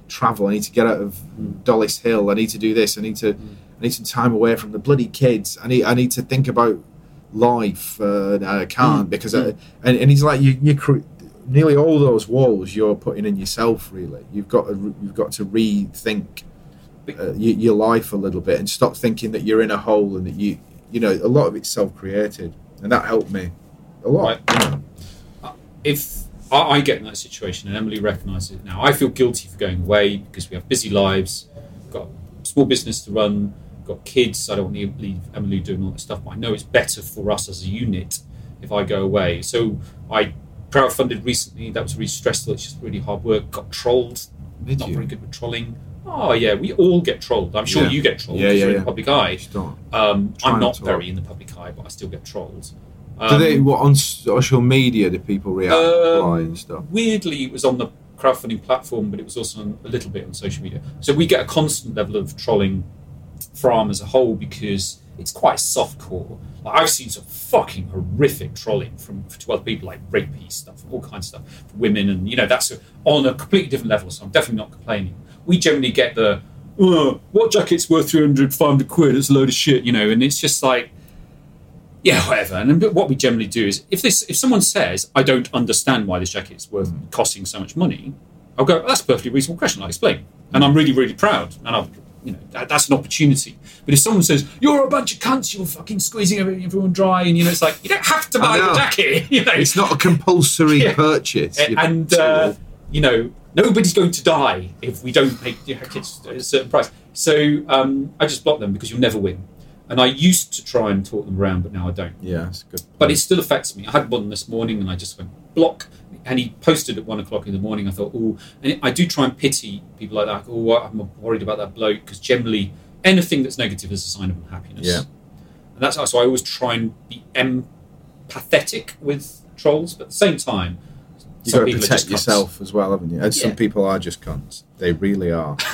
travel. I need to get out of Mm. Dollis Hill. I need to do this. I need to, I need some time away from the bloody kids. I need, I need to think about life. Uh, I can't Mm. because, I, and, and he's like, you, you, cre- nearly all those walls you're putting in yourself. Really, you've got to, re- you've got to rethink uh, your, your life a little bit and stop thinking that you're in a hole and that you, you know, a lot of it's self-created, and that helped me a lot. Right. you know. if I, I get in that situation and Emily recognises it now, I feel guilty for going away because we have busy lives, got a small business to run, got kids. I don't want to leave Emily doing all that stuff, but I know it's better for us as a unit if I go away. So I crowdfunded recently. That was really stressful. It's just really hard work. Got trolled. Did not you? very good with trolling. Oh yeah, we all get trolled. I'm sure Yeah. you get trolled. Yeah, yeah, you're in the public eye. Um, I'm not very in the public eye, but I still get trolled. Do Um, they what on social media? Do people react um, and stuff? Weirdly, it was on the crowdfunding platform, but it was also on, a little bit on social media. So we get a constant level of trolling from as a whole because it's quite soft core. Like I've seen some fucking horrific trolling from to other people, like rapey stuff, all kinds of stuff, for women, and you know that's on a completely different level. So I'm definitely not complaining. We generally get the, "Uh, what jacket's worth 300, 500 quid? It's a load of shit, you know, and it's just like yeah, whatever. And what we generally do is, if this, if someone says, "I don't understand why this jacket is worth costing so much money," I'll go, "That's a perfectly reasonable question." I'll explain, and I'm really, really proud, and I'll, you know, that, that's an opportunity. But if someone says, "You're a bunch of cunts," you're fucking squeezing everyone dry, and you know, it's like you don't have to buy the jacket, you know. It's not a compulsory Yeah. purchase. and uh, you know, nobody's going to die if we don't make at a certain price. So um, I just block them because you'll never win. And I used to try and talk them around, but now I don't. yeah, it's good. But it still affects me. I had one this morning and I just went block. And he posted at one o'clock in the morning. I thought, oh, and I do try and pity people like that. Oh, I'm worried about that bloke because generally anything that's negative is a sign of unhappiness. Yeah. And that's so I always try and be empathetic with trolls, but at the same time, you some got to protect yourself as well, haven't you? And some people are just cunts. They really are.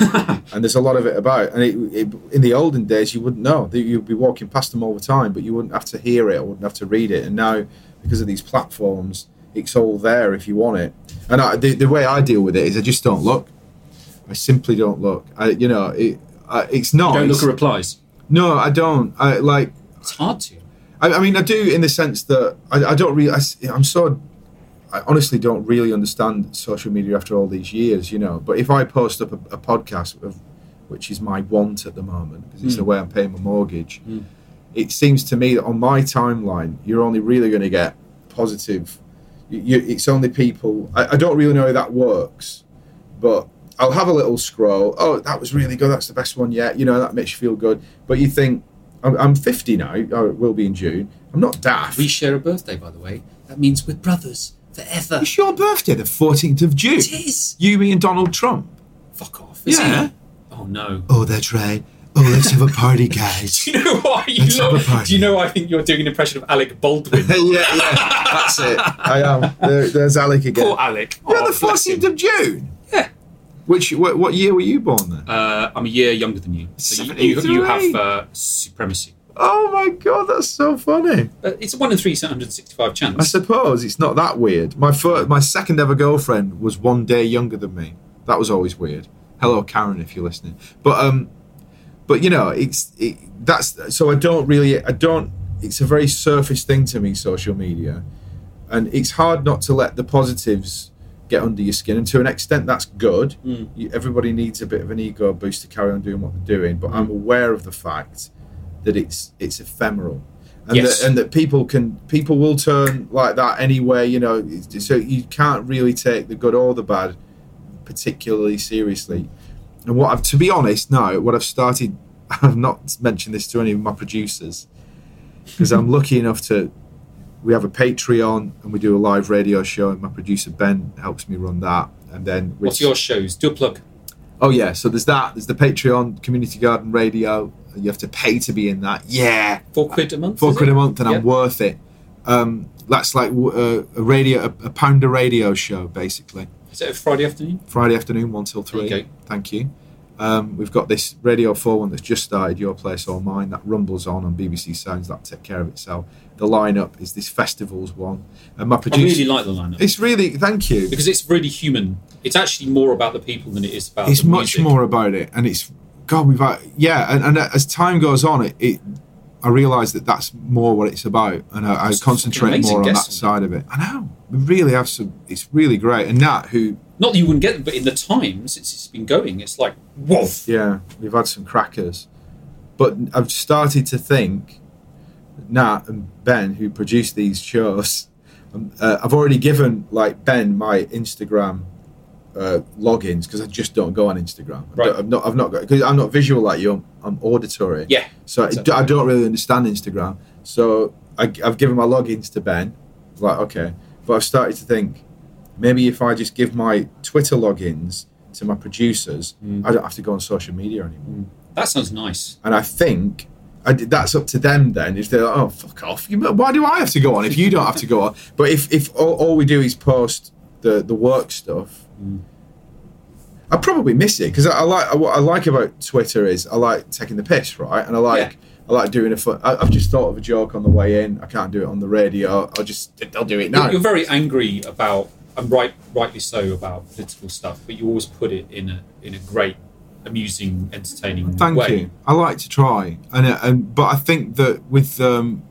and there's a lot of it about. And it, it, in the olden days, you wouldn't know. You'd be walking past them all the time, but you wouldn't have to hear it or wouldn't have to read it. And now, because of these platforms, it's all there if you want it. And I, the, the way I deal with it is I just don't look. I simply don't look. I, you know, it, I, it's not. don't look at replies. no, I don't. I like. It's hard to. I, I mean, I do in the sense that I, I don't really. I, am so. I honestly don't really understand social media after all these years, you know. But if I post up a, a podcast, of, which is my want at the moment, because it's Mm. the way I'm paying my mortgage, Mm. it seems to me that on my timeline, you're only really going to get positive. You, you, it's only people. I, I don't really know how that works, but I'll have a little scroll. Oh, that was really good. That's the best one yet. You know, that makes you feel good. But you think, I'm, I'm 50 now. It will be in June. I'm not daft. We share a birthday, by the way. That means we're brothers forever. It's your birthday, the 14th of June. It is. You, me, and Donald Trump. Fuck off. Is Yeah. He? Oh no. Oh, that's right. Oh, let's have a party, guys. Do you know why you Let's have a party. Do you know why I think you're doing an impression of Alec Baldwin? yeah, yeah, that's it. I am. There, there's Alec again. Poor Alec. You're Oh, the 14th of June. Yeah. Which what, what year were you born then? Uh, I'm a year younger than you. So you, you, you have uh, supremacy. Oh my god, that's so funny. Uh, it's a 1 in 365 chance. I suppose it's not that weird. My first, my second ever girlfriend was one day younger than me. That was always weird. Hello, Karen, if you're listening. But um, but you know, it's it, that's so I don't really I don't. It's a very surface thing to me, social media, and it's hard not to let the positives get under your skin. And to an extent, that's good. Mm. You, everybody needs a bit of an ego boost to carry on doing what they're doing. But I'm aware of the fact that it's it's ephemeral. And, Yes. that, and that people can people will turn like that anyway you know so you can't really take the good or the bad particularly seriously and what I've to be honest now what I've started I've not mentioned this to any of my producers because I'm lucky enough to we have a Patreon and we do a live radio show. And my producer Ben helps me run that. And then What's your shows? Do a plug. Oh yeah, so there's that. There's the Patreon Community Garden Radio. You have to pay to be in that. Yeah, Four quid a month. four quid it? a month, and Yeah. I'm worth it. Um, that's like uh, a radio, a, a pounder radio show, basically. Is it a Friday afternoon? Friday afternoon, one till three. go. Thank you. Um, we've got this Radio 4 one that's just started, Your Place or Mine, that rumbles on on BBC Sounds, that take care of itself. The lineup is this festivals one. And my I producer. really like the lineup it's really, thank you. because it's really human. It's actually more about the people than it is about. It's much music. more about it. And it's, God, we've yeah. And, and as time goes on, it, it I realise that that's more what it's about. And I, I concentrate more on that side of it. I know. We really have some, it's really great. And Nat, who, Not that you wouldn't get them, but in the times it's, it's been going, it's like whoa. Yeah, we've had some crackers. But I've started to think, Nat and Ben, who produce these shows, um, uh, I've already given like Ben my Instagram uh, logins because I just don't go on Instagram. Right. I've not, I've not got because I'm not visual like you. I'm, I'm auditory. Yeah. So I- exactly. I don't really understand Instagram. So I, I've given my logins to Ben. Like, okay. But I've started to think maybe if I just give my Twitter logins to my producers, Mm. I don't have to go on social media anymore. That sounds nice. And I think I did, that's up to them then. If they're like, oh, fuck off. You, why do I have to go on if you don't have to go on? But if, if all, all we do is post the, the work stuff, Mm. I probably miss it because I, I like what I like about Twitter is I like taking the piss, right? And I like I like doing a fun. I, I've just thought of a joke on the way in. I can't do it on the radio. I'll just I'll do it now. You're, very angry about, and right, rightly so, about political stuff, but you always put it in a in a great, amusing, entertaining way. Thank way. you. I like to try, and uh, and but I think that with um,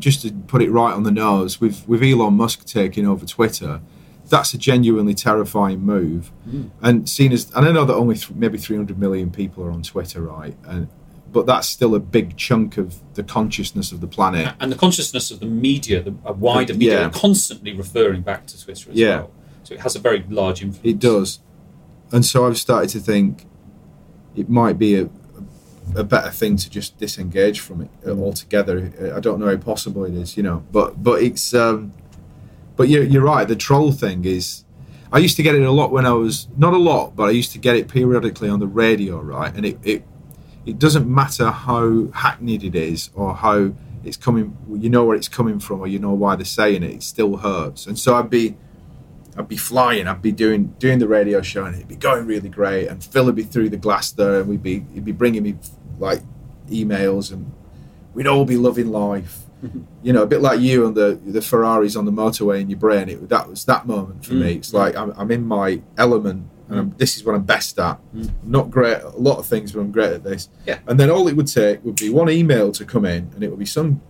just to put it right on the nose, with with Elon Musk taking over Twitter, that's a genuinely terrifying move. Mm. And seen as, and I know that only th- maybe 300 million people are on Twitter, right? And but that's still a big chunk of the consciousness of the planet. And the consciousness of the media, the a wider media, Yeah. constantly referring back to Twitter as Yeah. well. So it has a very large influence. It does. And so I've started to think it might be a, a better thing to just disengage from it uh, Mm. altogether. I don't know how possible it is, you know, but but it's um, but you're you're right. The troll thing is. I used to get it a lot when I was not a lot, but I used to get it periodically on the radio, right? And it it, it doesn't matter how hackneyed it is or how it's coming. You know where it's coming from, or you know why they're saying it. It still hurts, and so I'd be I'd be flying. I'd be doing doing the radio show, and it'd be going really great. And Phil would be through the glass there, and we'd be he'd be bringing me like emails, and we'd all be loving life. You know, a bit like you on the the Ferraris on the motorway in your brain. It that was that moment for me. Mm. It's like I'm, I'm in my element, and I'm, this is what I'm best at. Mm. I'm not great at a lot of things, but I'm great at this. Yeah. And then all it would take would be one email to come in, and it would be some.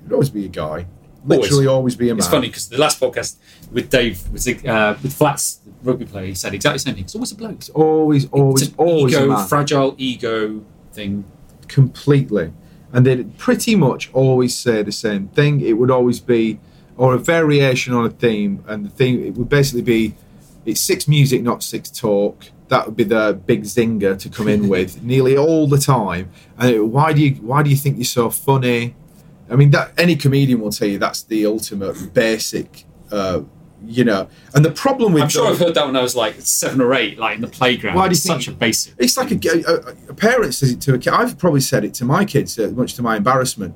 It'd always be a guy. Literally, always, be a man. It's funny because the last podcast with Dave was uh, with Flats, the rugby player, he said exactly the same thing. It's always a bloke. It's always, always, it's an always a ego, fragile ego thing. completely. And they'd pretty much always say the same thing. It would always be, or a variation on a theme, and the theme it would basically be, it's six music, not six talk. That would be the big zinger to come in with nearly all the time. And it, why do you why do you think you're so funny? I mean, that any comedian will tell you that's the ultimate basic, uh, you know. And the problem with I'm sure those- I've heard that when I was like seven or eight, like in the playground. Why do you it's think- such a basic? It's like a, a, a parent says it to a kid. I've probably said it to my kids, uh, much to my embarrassment.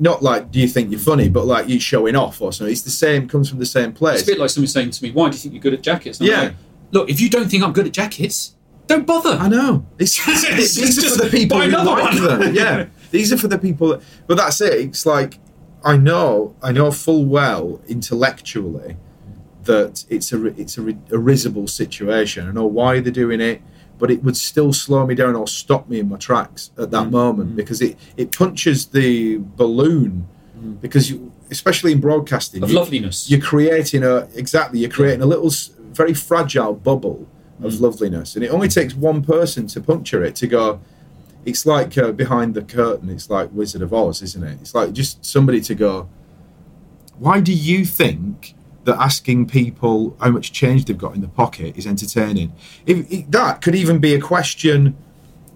Not like, do you think you're funny, but like you're showing off or something. It's the same, comes from the same place. It's a bit like somebody saying to me, "Why do you think you're good at jackets?" And I'm Yeah. like, Look, if you don't think I'm good at jackets, don't bother. I know. It's, It's these are just for the people who another like one. them. Yeah, these are for the people. That, but that's it. It's like I know, I know full well intellectually that it's a it's a, a risible situation. I know why they're doing it, but it would still slow me down or stop me in my tracks at that Mm. moment because it it punches the balloon because you, especially in broadcasting Of you- loveliness. you're creating a exactly you're creating a little very fragile bubble of Mm. loveliness and it only takes one person to puncture it to go it's like uh, behind the curtain it's like wizard of oz isn't it it's like just somebody to go why do you think that asking people how much change they've got in the pocket is entertaining if, if that could even be a question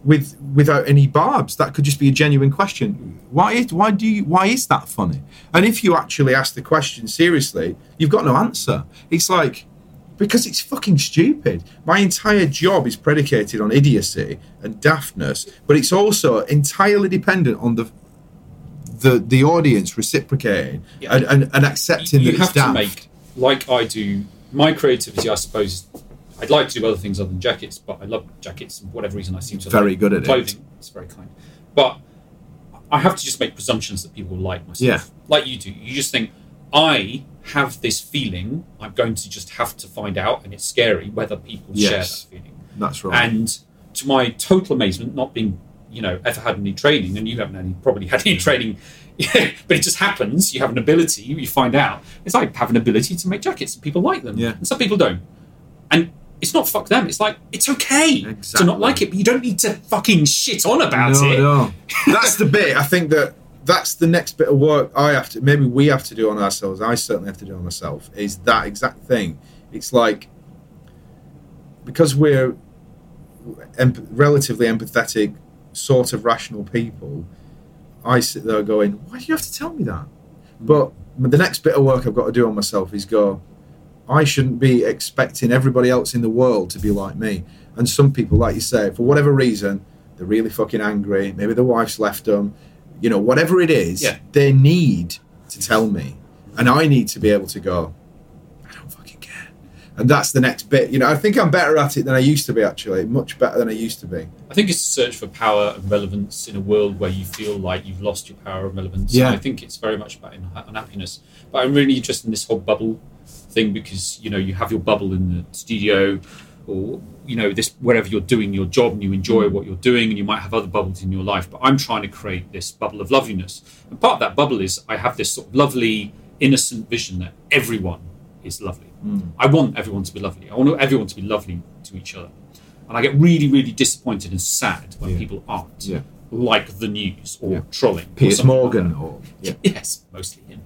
with without any barbs. That could just be a genuine question. Why is why do you why is that funny? And if you actually ask the question seriously, you've got no answer. It's like because it's fucking stupid. My entire job is predicated on idiocy and daftness, but it's also entirely dependent on the the the audience reciprocating Yeah. and, and, and accepting you that it's daft. make like I do. My creativity, I suppose. I'd like to do other things other than jackets, but I love jackets. For whatever reason, I seem to Very like good at it. clothing. It's very kind, but I have to just make presumptions that people will like myself, Yeah. like you do. You just think I have this feeling. I'm going to just have to find out, and it's scary whether people share that feeling. That's right. And to my total amazement, not being, you know, ever had any training, and you haven't any, probably had any mm. training, but it just happens. You have an ability. You find out. It's like have an ability to make jackets, and people like them, Yeah. and some people don't. And it's not fuck them. It's like it's okay to not like it, but you don't need to fucking shit on about no, it. no. That's the bit. I think that that's the next bit of work I have to, maybe we have to do on ourselves. I certainly have to do on myself. Is that exact thing? It's like because we're emp- relatively empathetic, sort of rational people. I sit there going, "Why do you have to tell me that?" But the next bit of work I've got to do on myself is go. I shouldn't be expecting everybody else in the world to be like me. And some people, like you say, for whatever reason, they're really fucking angry. Maybe their wife's left them. You know, whatever it is, Yeah. they need to tell me. And I need to be able to go, I don't fucking care. And that's the next bit. You know, I think I'm better at it than I used to be, actually. Much better than I used to be. I think it's a search for power and relevance in a world where you feel like you've lost your power and relevance. Yeah. And I think it's very much about uh, unhappiness. But I'm really interested in this whole bubble thing because you know you have your bubble in the studio, or you know this wherever you're doing your job and you enjoy mm. what you're doing, and you might have other bubbles in your life. But I'm trying to create this bubble of loveliness, and part of that bubble is I have this sort of lovely, innocent vision that everyone is lovely. I want everyone to be lovely. I want everyone to be lovely to each other. And I get really, really disappointed and sad when Yeah. people aren't. Yeah. Like the news or Yeah. trolling. or Piers like Morgan that. or. Yes, mostly him.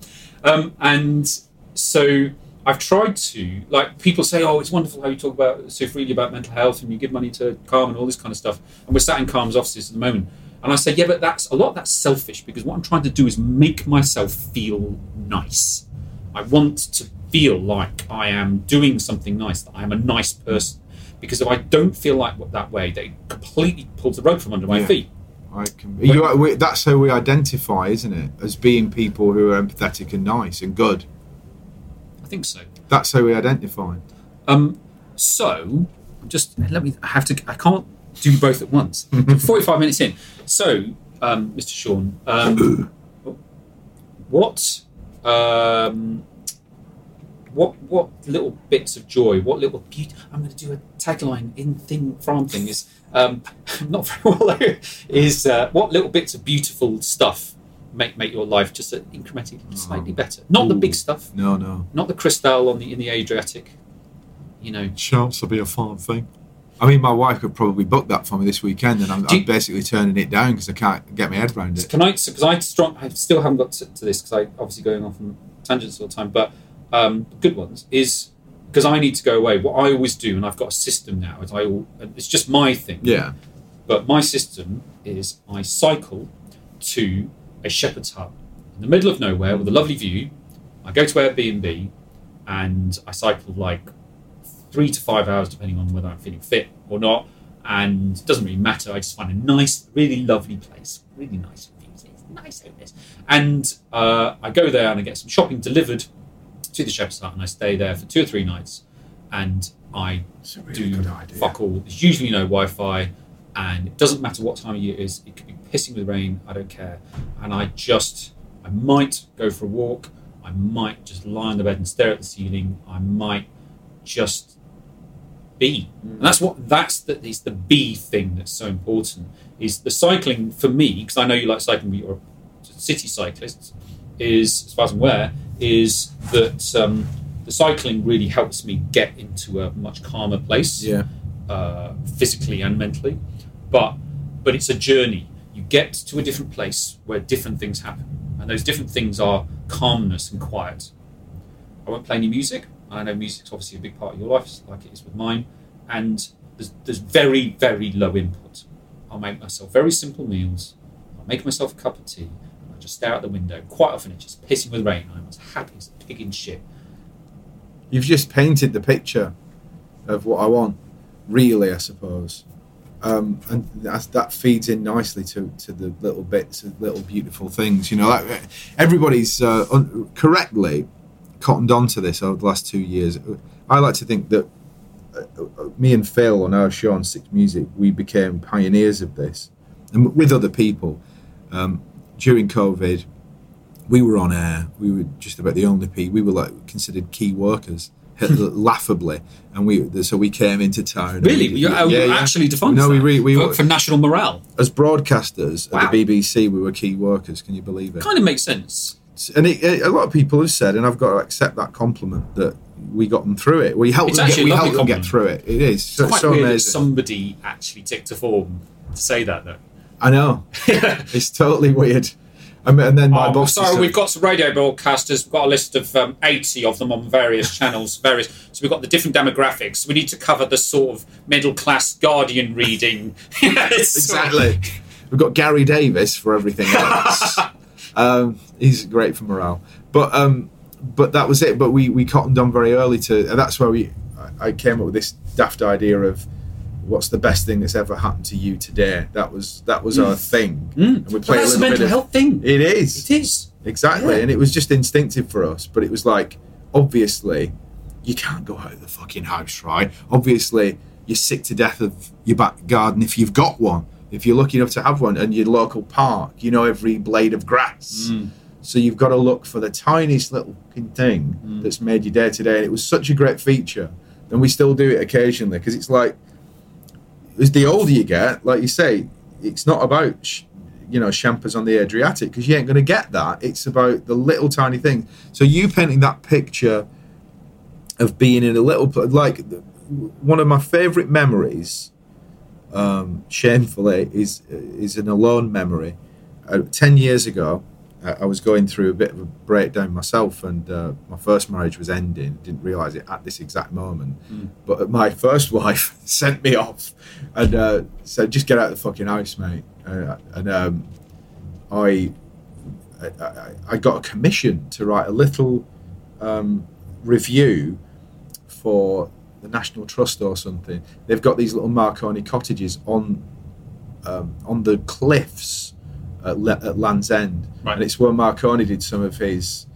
Um, and so I've tried to, like, people say, oh, it's wonderful how you talk about so freely about mental health and you give money to Calm and all this kind of stuff. And we're sat in Calm's offices at the moment. And I say, yeah, but that's a lot of that's selfish because what I'm trying to do is make myself feel nice. I want to feel like I am doing something nice, that I am a nice person. Because if I don't feel like that way, they completely pulls the rug from under my Yeah. feet. I can. You, we, that's how we identify, isn't it? As being people who are empathetic and nice and good. I think so. That's how we identify. Um, so just let me. I have to. I can't do both at once. Forty-five minutes in. So, um, Mr. Sean, um, what, um, what, what little bits of joy? What little beauty? I'm going to do a tagline in thing from thing is um, not very well. Is uh, what little bits of beautiful stuff make make your life just incrementally slightly better? Not the big stuff. No, no. Not the crystal on the in the Adriatic. You know, Chance to be a fun thing. I mean, my wife could probably book that for me this weekend, and I'm, you- I'm basically turning it down because I can't get my head around it. Can I? Because I strong. I still haven't got to, to this because I obviously going off on tangents all the time. But um, good ones is because I need to go away. What I always do, and I've got a system now. Is I it's just my thing. Yeah, But my system is I cycle to a shepherd's hut in the middle of nowhere with a lovely view. I go to Airbnb and I cycle like three to five hours, depending on whether I'm feeling fit or not. And it doesn't really matter. I just find a nice, really lovely place, really nice views, nice owners. And uh, I go there and I get some shopping delivered to the shepherd's hut, and I stay there for two or three nights. And I really do fuck all. There's usually no Wi-Fi, and it doesn't matter what time of year it is. It could be pissing with rain. I don't care. And I just, I might go for a walk. I might just lie on the bed and stare at the ceiling. I might just be. And that's what that's the is the be thing that's so important. Is the cycling for me because I know you like cycling, but you're a city cyclist. Is as far as I'm aware, is that um, the cycling really helps me get into a much calmer place Yeah, uh, physically and mentally. But but it's a journey. You get to a different place where different things happen, and those different things are calmness and quiet. I won't play any music. I know music's obviously a big part of your life, like it is with mine, and there's, there's very very low input. I'll make myself very simple meals. I'll make myself a cup of tea. Just stare out the window. Quite often it's just pissing with rain. I'm as happy as a pig in shit. You've just painted the picture of what I want, really, I suppose. Um, and that, feeds in nicely to, to the little bits of little beautiful things. You know, everybody's uh, un- correctly cottoned onto this over the last two years. I like to think that uh, uh, me and Phil on our show on Six Music, we became pioneers of this, and with other people. Um, during COVID, we were on air. We were just about the only people. We were like considered key workers, hmm. laughably, and we so we came into town. Really? We- You, uh, yeah, yeah. actually defined No, we really we for, were, for national morale. as broadcasters Wow. at the BBC. We were key workers. Can you believe it? Kind of makes sense. And it, it- a lot of people have said, and I've got to accept that compliment that we got them through it. We helped It's them get, we helped them get through it. It is so, quite so weird that amazing. somebody actually ticked a form to say that, though. I know it's totally weird. I mean, and then my Oh, boss. sorry, said- we've got some radio broadcasters. We've got a list of um, 80 of them on various channels. Various, so we've got the different demographics. We need to cover the sort of middle class Guardian reading. Exactly. We've got Gary Davies for everything else. um, he's great for morale, but um, but that was it. But we we cottoned on very early to, and that's where we I, I came up with this daft idea of what's the best thing that's ever happened to you today. That was that was our thing, Mm. and we played a that's a little mental of. health thing. It is. It is. Exactly, Yeah. and it was just instinctive for us. But it was like, obviously, you can't go out of the fucking house, right? Obviously, you're sick to death of your back garden if you've got one, if you're lucky enough to have one, and your local park, you know every blade of grass. Mm. So you've got to look for the tiniest little thing Mm. that's made your day today, and it was such a great feature. And we still do it occasionally because it's like, as the older you get, like you say, it's not about sh- you know champers on the Adriatic because you ain't going to get that. It's about the little tiny thing. So you painting that picture of being in a little like one of my favourite memories, um, shamefully, is is an alone memory. Uh, Ten years ago, I was going through a bit of a breakdown myself, and uh, my first marriage was ending. Didn't realise it at this exact moment. Mm. But my first wife sent me off and uh, said, "Just get out of the fucking house, mate." Uh, and um, I, I, I- I got a commission to write a little um, review for the National Trust or something. They've got these little Marconi cottages on um, on the cliffs at, Le- at Land's End, Right. and it's where Marconi did some of his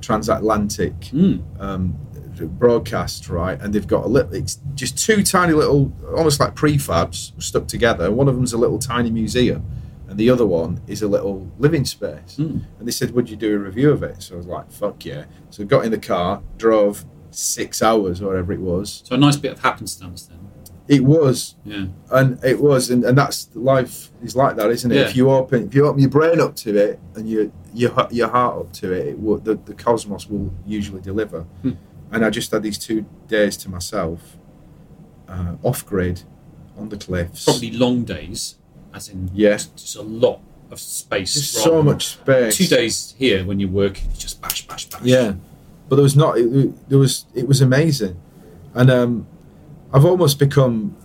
transatlantic Mm. um, broadcast, right? And they've got a little, it's just two tiny little, almost like prefabs stuck together. One of them's a little tiny museum, and the other one is a little living space. Mm. And they said, Would you do a review of it? So I was like, Fuck yeah. So I got in the car, drove six hours or whatever it was. So a nice bit of happenstance then. It was, Yeah. and it was, and, and that's life is like that, isn't it? Yeah. If you open, if you open your brain up to it and your your your heart up to it, it will, the the cosmos will usually deliver. Hmm. And I just had these two days to myself, uh, off grid, on the cliffs. Probably long days, as in Yeah. just, a lot of space. rather so much space. Two days here when you're working, you just bash, bash, bash. Yeah, but there was not. It, there was. It was amazing, and um, I've almost become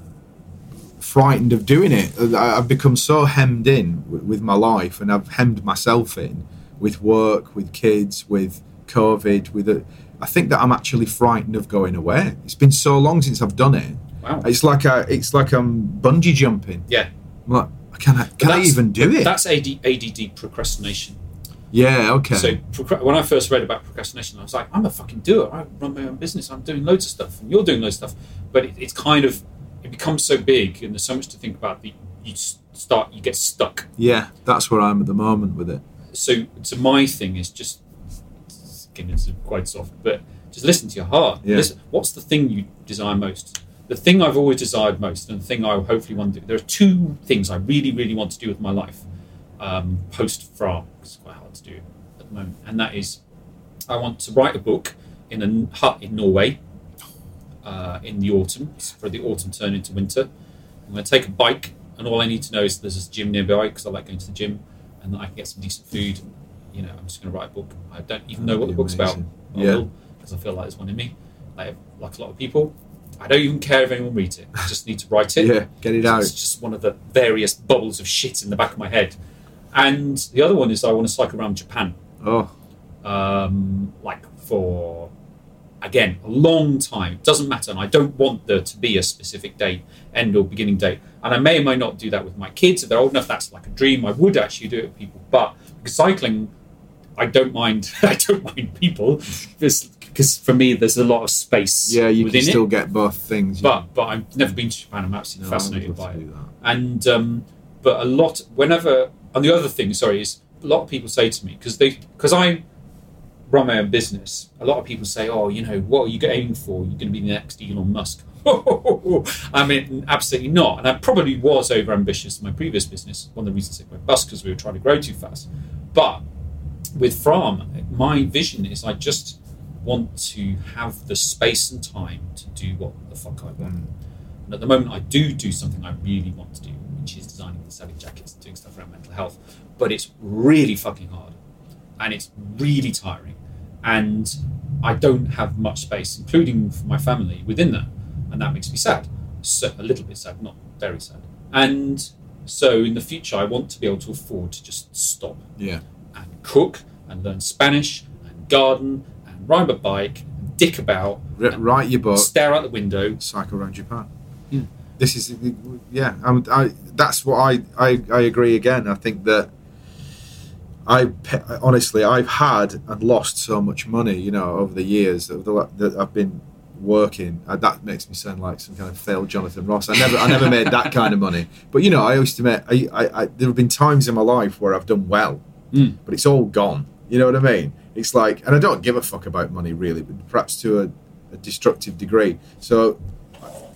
frightened of doing it. I've become so hemmed in with my life, and I've hemmed myself in with work, with kids, with COVID. With it. I think that I'm actually frightened of going away. It's been so long since I've done it. Wow. It's like I, it's like I'm bungee jumping. Yeah. I'm like, can I? Can I even do it? That's AD, ADD procrastination. Yeah. Okay. So when I first read about procrastination, I was like, I'm a fucking doer. I run my own business. I'm doing loads of stuff, and you're doing loads of stuff. But it, it's kind of it becomes so big, and there's so much to think about that you start you get stuck. yeah, that's where I'm at the moment with it. So so my thing is just again it's quite soft, but just listen to your heart. Yeah. Listen, what's the thing you desire most? The thing I've always desired most, and the thing I hopefully want to do. There are two things I really, really want to do with my life um, post Fra. Hard to do at the moment, and that is I want to write a book in a hut in Norway uh, in the autumn for the autumn turn into winter. I'm going to take a bike, and all I need to know is there's a gym nearby because I like going to the gym, and that I can get some decent food. You know, I'm just going to write a book. I don't even know what the book's about. amazing. I Yeah. because I feel like there's one in me. Like, like a lot of people, I don't even care if anyone reads it. I just need to write it. Yeah, get it out. It's just one of the various bubbles of shit in the back of my head. And the other one is I want to cycle around Japan, Oh, um, like for again a long time. It doesn't matter, and I don't want there to be a specific date, end or beginning date. And I may or may not do that with my kids if they're old enough. That's like a dream. I would actually do it with people, but cycling, I don't mind. I don't mind people because for me there's a lot of space. yeah, you can it. still get both things. But but I've never been to Japan. I'm absolutely know. fascinated by it. that. And um, but a lot whenever and the other thing, sorry, is a lot of people say to me because they because I run my own business. A lot of people say, "Oh, you know, what are you aiming for? You're going to be the next Elon Musk." I mean, absolutely not. And I probably was over ambitious in my previous business. One of the reasons it went bust because we were trying to grow too fast. But with Frahm, my vision is I just want to have the space and time to do what the fuck I want. Mm. And at the moment, I do do something I really want to do, which is designing the selling jackets and doing stuff around mental health. But it's really fucking hard, and it's really tiring, and I don't have much space, including for my family, within that, and that makes me sad. So a little bit sad, not very sad. And so in the future, I want to be able to afford to just stop Yeah, and cook and learn Spanish and garden and ride a bike and dick about, R- write your book. stare out the window. cycle around Japan. This is yeah. I'm, I that's what I, I I agree again. I think that I honestly I've had and lost so much money, you know, over the years that, that I've been working. Uh, that makes me sound like some kind of failed Jonathan Ross. I never I never made that kind of money. But you know, I used to make. I, I, I there have been times in my life where I've done well, Mm. but it's all gone. You know what I mean? It's like, and I don't give a fuck about money really, but perhaps to a, a destructive degree. So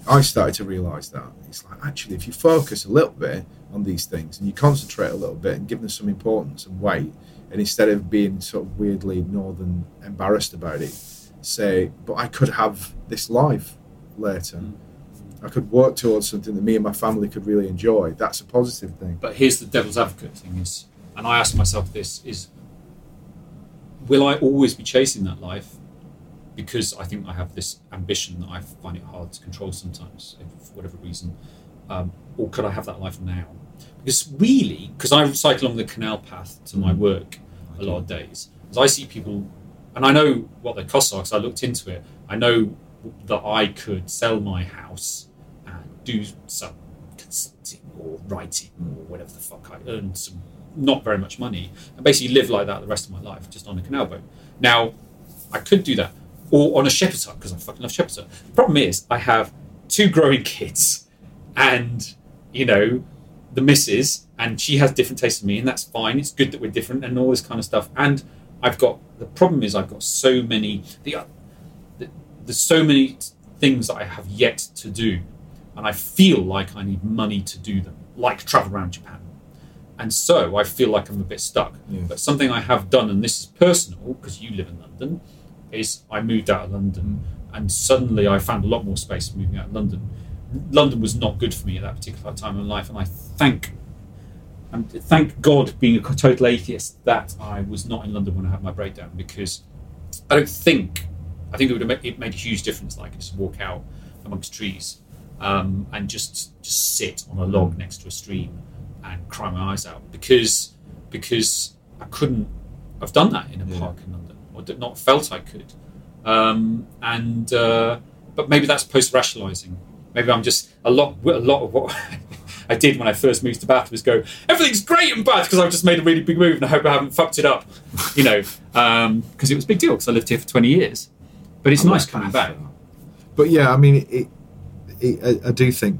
I started to realise that it's like actually, if you focus a little bit on these things and you concentrate a little bit and give them some importance and weight, and instead of being sort of weirdly northern embarrassed about it, say, but I could have this life later. Mm. I could work towards something that me and my family could really enjoy. That's a positive thing. But here's the devil's advocate thing is, and I ask myself this: is will I always be chasing that life? Because I think I have this ambition that I find it hard to control sometimes, if- for whatever reason. Um, or could I have that life now? Because really, because I cycle along the canal path to my work a lot of days, as I see people, and I know what their costs are because I looked into it. I know that I could sell my house and do some consulting or writing or whatever the fuck I earn some not very much money and basically live like that the rest of my life just on a canal boat. Now, I could do that or on a shepherd's hut because I fucking love shepherd's hut. The problem is I have two growing kids and you know the missus and she has different tastes than me and that's fine. It's good that we're different and all this kind of stuff. And I've got the problem is I've got so many the, the there's so many things that I have yet to do and I feel like I need money to do them, like travel around Japan. And so I feel like I'm a bit stuck. Yeah. But something I have done, and this is personal because you live in London, is I moved out of London and suddenly I found a lot more space moving out of London. London was not good for me at that particular time in life, and I thank and thank God, being a total atheist, that I was not in London when I had my breakdown because I don't think I think it would have made, it made a huge difference. Like just walk out amongst trees um, and just just sit on a log next to a stream and cry my eyes out because because I couldn't have done that in a Yeah. park in London or not felt I could. Um, and uh, but maybe that's post rationalising. Maybe I'm just a lot a lot of what I did when I first moved to Bath was go everything's great in Bath because I've just made a really big move and I hope I haven't fucked it up, you know, because it was a big deal because I lived here for 20 years. But it's I nice coming back. But yeah, I mean, it, it, I, I do think,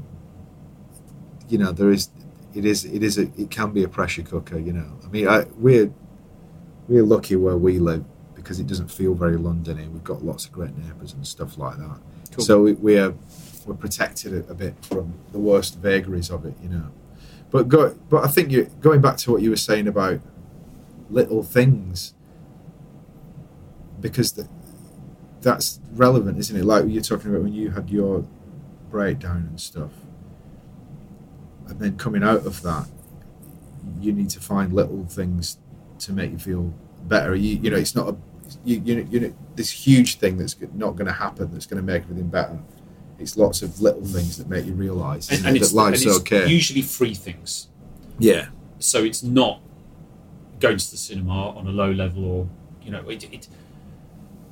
you know, there is, it is, it is, a, it can be a pressure cooker. You know, I mean, I, we're we're lucky where we live because it doesn't feel very Londony. We've got lots of great neighbours and stuff like that. Cool. So we, we're we're protected a, a bit from the worst vagaries of it. You know, but go, but I think you going back to what you were saying about little things because the, that's relevant, isn't it? Like you're talking about when you had your breakdown and stuff, and then coming out of that, you need to find little things to make you feel better. You, you know, it's not a you, you, you this huge thing that's not going to happen that's going to make everything better. It's lots of little things that make you realise and, and it, that life's and it's okay. usually free things. yeah, so it's not going to the cinema on a low level or you know it, it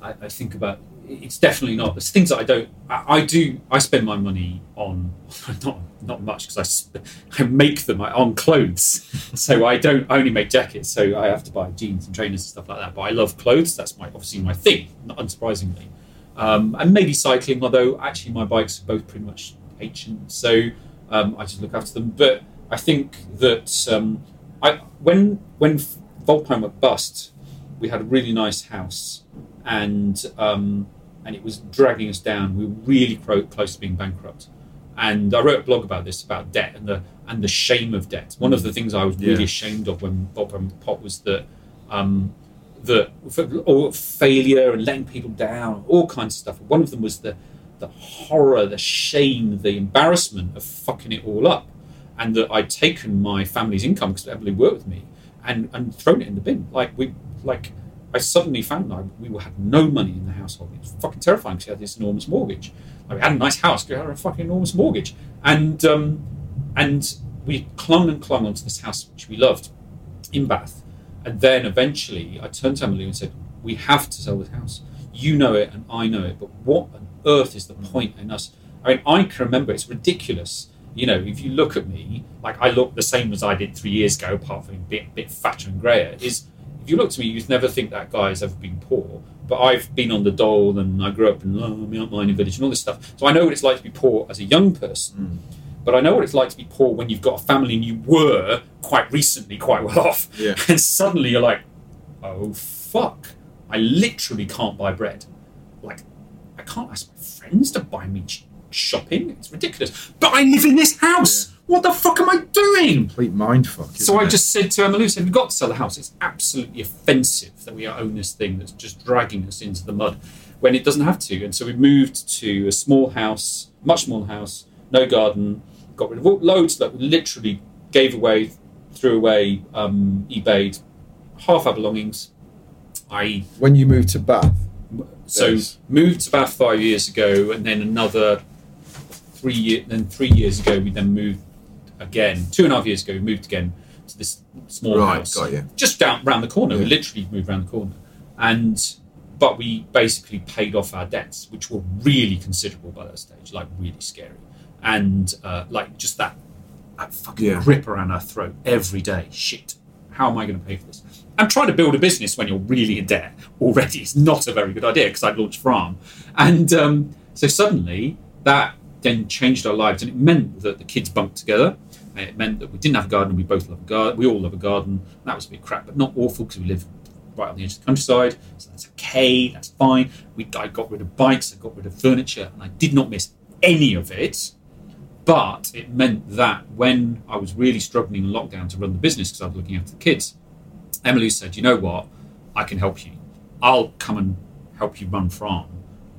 I, I think about it's definitely not. There's things that i don't I, I do i spend my money on not not much because I, sp- I make them on clothes. So i don't I only make jackets so i have to buy jeans and trainers and stuff like that. But i love clothes that's my obviously my thing not unsurprisingly. Um, and maybe cycling although actually my bikes are both pretty much ancient so um, i just look after them. But i think that um, I when when Vulpine went bust, we had a really nice house, and um, and it was dragging us down. We were really close to being bankrupt, and I wrote a blog about this about debt and the and the shame of debt. One of the things I was really Yeah. ashamed of when Vulpine went pot was that. Um, that or failure and letting people down, all kinds of stuff. One of them was the the horror, the shame, the embarrassment of fucking it all up and that I'd taken my family's income because Emily worked with me and, and thrown it in the bin. Like we like I suddenly found that we had no money in the household. It was fucking terrifying because we had this enormous mortgage. Like, we had a nice house, we had a fucking enormous mortgage. And um, and we clung and clung onto this house which we loved in Bath. And then eventually I turned to Emily and said, We have to sell this house. You know it and I know it, but what on earth is the point in us? I mean, I can remember it's ridiculous. You know, if you look at me, like I look the same as I did three years ago, apart from being a bit bit fatter and grayer. is you look to me, you'd never think that guy has ever been poor. But I've been on the dole and I grew up in oh, Mount Mining Village and all this stuff. So I know what it's like to be poor as a young person. Mm. But I know what it's like to be poor when you've got a family and you were quite recently quite well off. Yeah. And suddenly you're like, oh fuck, I literally can't buy bread. Like, I can't ask my friends to buy me shopping. It's ridiculous. But I live in this house. What the fuck am I doing? complete mindfuck. So I it? just said to Emma Lou, said, we've got to sell the house. It's absolutely offensive that we own this thing that's just dragging us into the mud when it doesn't have to. And so we moved to a small house, much smaller house, no garden, got rid of all, loads that literally gave away, threw away, um, eBayed half our belongings. I when you moved to Bath. so moved to Bath five years ago, and then another three year, then three years ago we then moved again. Two and a half years ago we moved again to this small Right, house, got you. just down round the corner. We literally moved around the corner, and but we basically paid off our debts, which were really considerable by that stage, like really scary, and uh, like just that that fucking Yeah. grip around our throat every day. Shit, how am I going to pay for this? And trying to build a business when you're really in debt already is not a very good idea because I'd launched Frahm. And um, so suddenly that then changed our lives. And it meant that the kids bunked together. It meant that we didn't have a garden. We both love a garden. We all love a garden. That was a bit crap, but not awful because we live right on the edge of the countryside. So that's okay. That's fine. We, I got rid of bikes. I got rid of furniture. And I did not miss any of it. But it meant that when I was really struggling in lockdown to run the business because I was looking after the kids, Emily said, "You know what? I can help you. I'll come and help you run Frahm,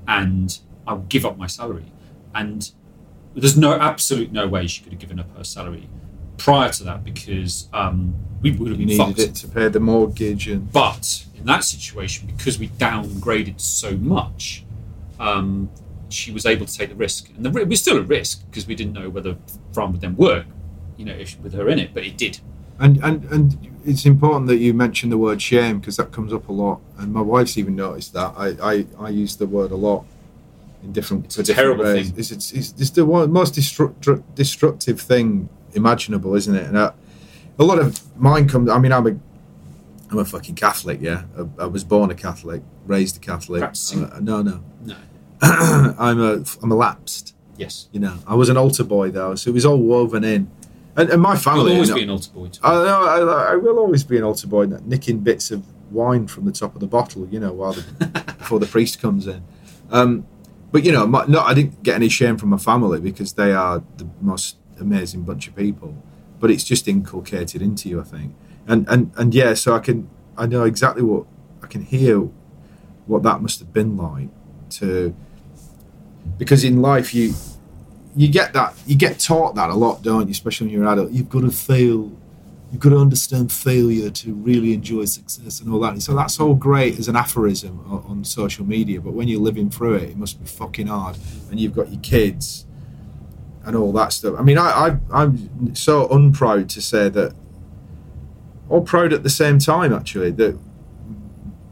and I'll give up my salary." And there's no absolute no way she could have given up her salary prior to that because um, we would have been needed fucked. it to pay the mortgage and But in that situation, because we downgraded so much, um, she was able to take the risk, and the, it was still a risk because we didn't know whether Frahm would then work, you know, if, with her in it. But it did. And and and it's important that you mention the word shame because that comes up a lot, and my wife's even noticed that. I I, I use the word a lot in different. It's a different terrible ways. thing. It's, it's, it's, it's the one, most destruct, destructive thing imaginable, isn't it? And I, a lot of mine comes. I mean, I'm a I'm a fucking Catholic. Yeah, I, I was born a Catholic, raised a Catholic. Uh, no, no. No. I'm a I'm a lapsed. Yes. You know, I was an altar boy though, so it was all woven in. And, and my family, always you know- be an altar boy. too. I. I, I will always be an altar boy, nicking bits of wine from the top of the bottle, you know, while the, before the priest comes in. Um, but you know, my, no, I didn't get any shame from my family because they are the most amazing bunch of people. But it's just inculcated into you, I think. And and and yeah, so I can I know exactly what I can hear what that must have been like to because in life you you get that you get taught that a lot, don't you? Especially when you're an adult, you've got to fail you've got to understand failure to really enjoy success and all that. So that's all great as an aphorism on, social media, but when you're living through it, it must be fucking hard. And you've got your kids and all that stuff. I mean, I, I I'm so unproud to say that, or proud at the same time. Actually, that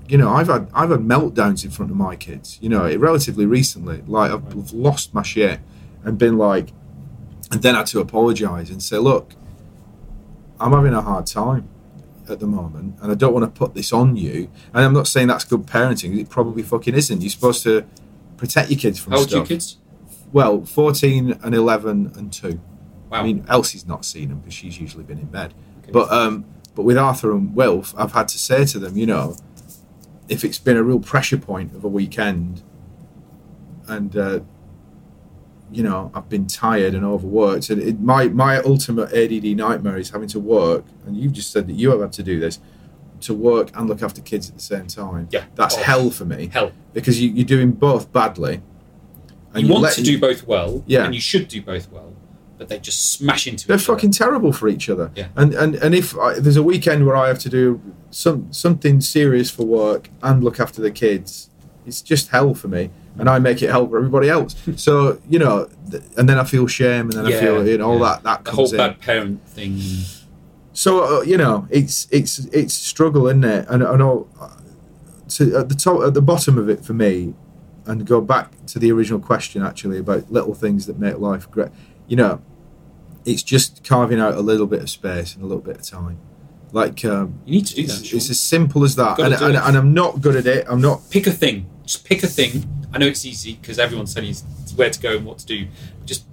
you know, I've had I've had meltdowns in front of my kids. You know, relatively recently, like I've lost my shit and been like, and then had to apologise and say, look, I'm having a hard time at the moment, and I don't want to put this on you. And I'm not saying that's good parenting; it probably fucking isn't. You're supposed to protect your kids from How old are your kids? Well, 14 and 11 and 2. Wow. I mean, Elsie's not seen them because she's usually been in bed. Okay. But um, but with Arthur and Wilf, I've had to say to them, you know, if it's been a real pressure point of a weekend, and uh, you know I've been tired and overworked, and it, my my ultimate ADD nightmare is having to work. And you've just said that you have had to do this to work and look after kids at the same time. Yeah. that's Oh. hell for me Hell, because you, you're doing both badly. And you want let- to do both well, Yeah. and you should do both well, but they just smash into it. They're each other. fucking terrible for each other. Yeah. And and and if, I, if there's a weekend where I have to do some something serious for work and look after the kids, it's just hell for me. And I make it hell for everybody else. So you know, th- and then I feel shame, and then I feel you know all yeah. that that the whole in. bad parent thing. So uh, you know, it's it's it's struggle, isn't it? And I know uh, to at the top, at the bottom of it for me, and go back to the original question actually about little things that make life great. You know, it's just carving out a little bit of space and a little bit of time. Like um, You need to do that. it's, Sean. it's as simple as that, and, and, and I'm not good at it. I'm not. pick a thing. Just pick a thing. I know it's easy because everyone's telling you where to go and what to do. Just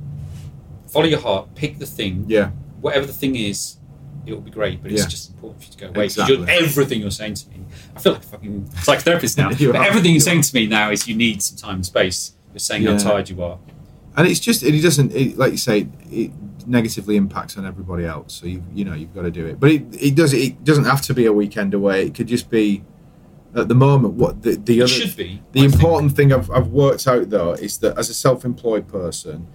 follow your heart. Pick the thing. Yeah, Whatever the thing is, it will be great. But it's Yeah. just important for you to go away. Exactly. You're, everything you're saying to me, I feel like a fucking psychotherapist now. You everything You you're saying to me now is you need some time and space. You're saying Yeah. how tired you are. and it's just it doesn't it, like you say it negatively impacts on everybody else so you you know you've got to do it but it, it does it doesn't have to be a weekend away it could just be at the moment what the, the other should be. the I think. important thing I've, I've worked out though is that as a self-employed person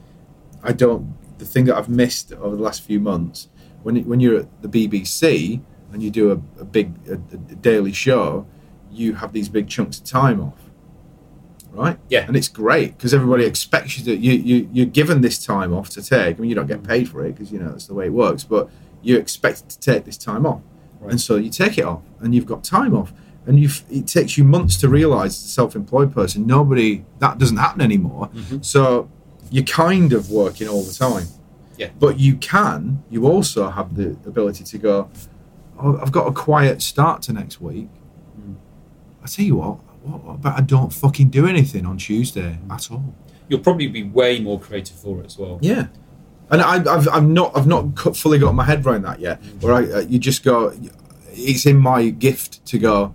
i don't the thing that i've missed over the last few months when it, when you're at the bbc and you do a, a big a, a daily show you have these big chunks of time off right Yeah. and it's great because everybody expects you to you, you you're given this time off to take i mean you don't get paid for it because you know that's the way it works but you're expected to take this time off Right. and so you take it off and you've got time off and you it takes you months to realize as a self-employed person nobody that doesn't happen anymore Mhm. so you're kind of working all the time Yeah. but you can you also have the ability to go oh, i've got a quiet start to next week Mm. i tell you what what about i don't fucking do anything on tuesday at all You'll probably be way more creative for it as well. yeah, and I, I've I've not I've not cut- fully got my head around that yet. Where I uh, you just go, it's in my gift to go.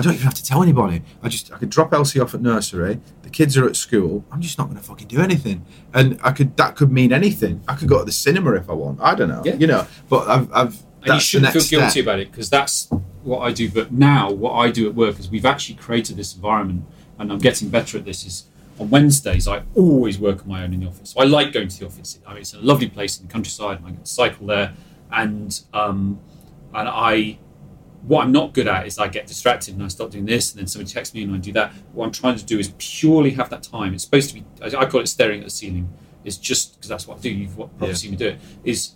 I don't even have to tell anybody. I just I could drop Elsie off at nursery. The kids are at school. I'm just not going to fucking do anything. And I could that could mean anything. I could go to the cinema if I want. I don't know. Yeah. You know. But I've I've and you shouldn't feel guilty step. about it because that's what I do. But now, what I do at work is we've actually created this environment, and I'm getting better at this. Is on Wednesdays I always work on my own in the office. So I like going to the office. I mean, it's a lovely place in the countryside, and I get to cycle there. And um, and I, what I'm not good at is I get distracted and I start doing this, and then somebody texts me and I do that. What I'm trying to do is purely have that time. It's supposed to be. I call it staring at the ceiling. It's just because that's what I do. You've probably Yeah. seen me do it. Is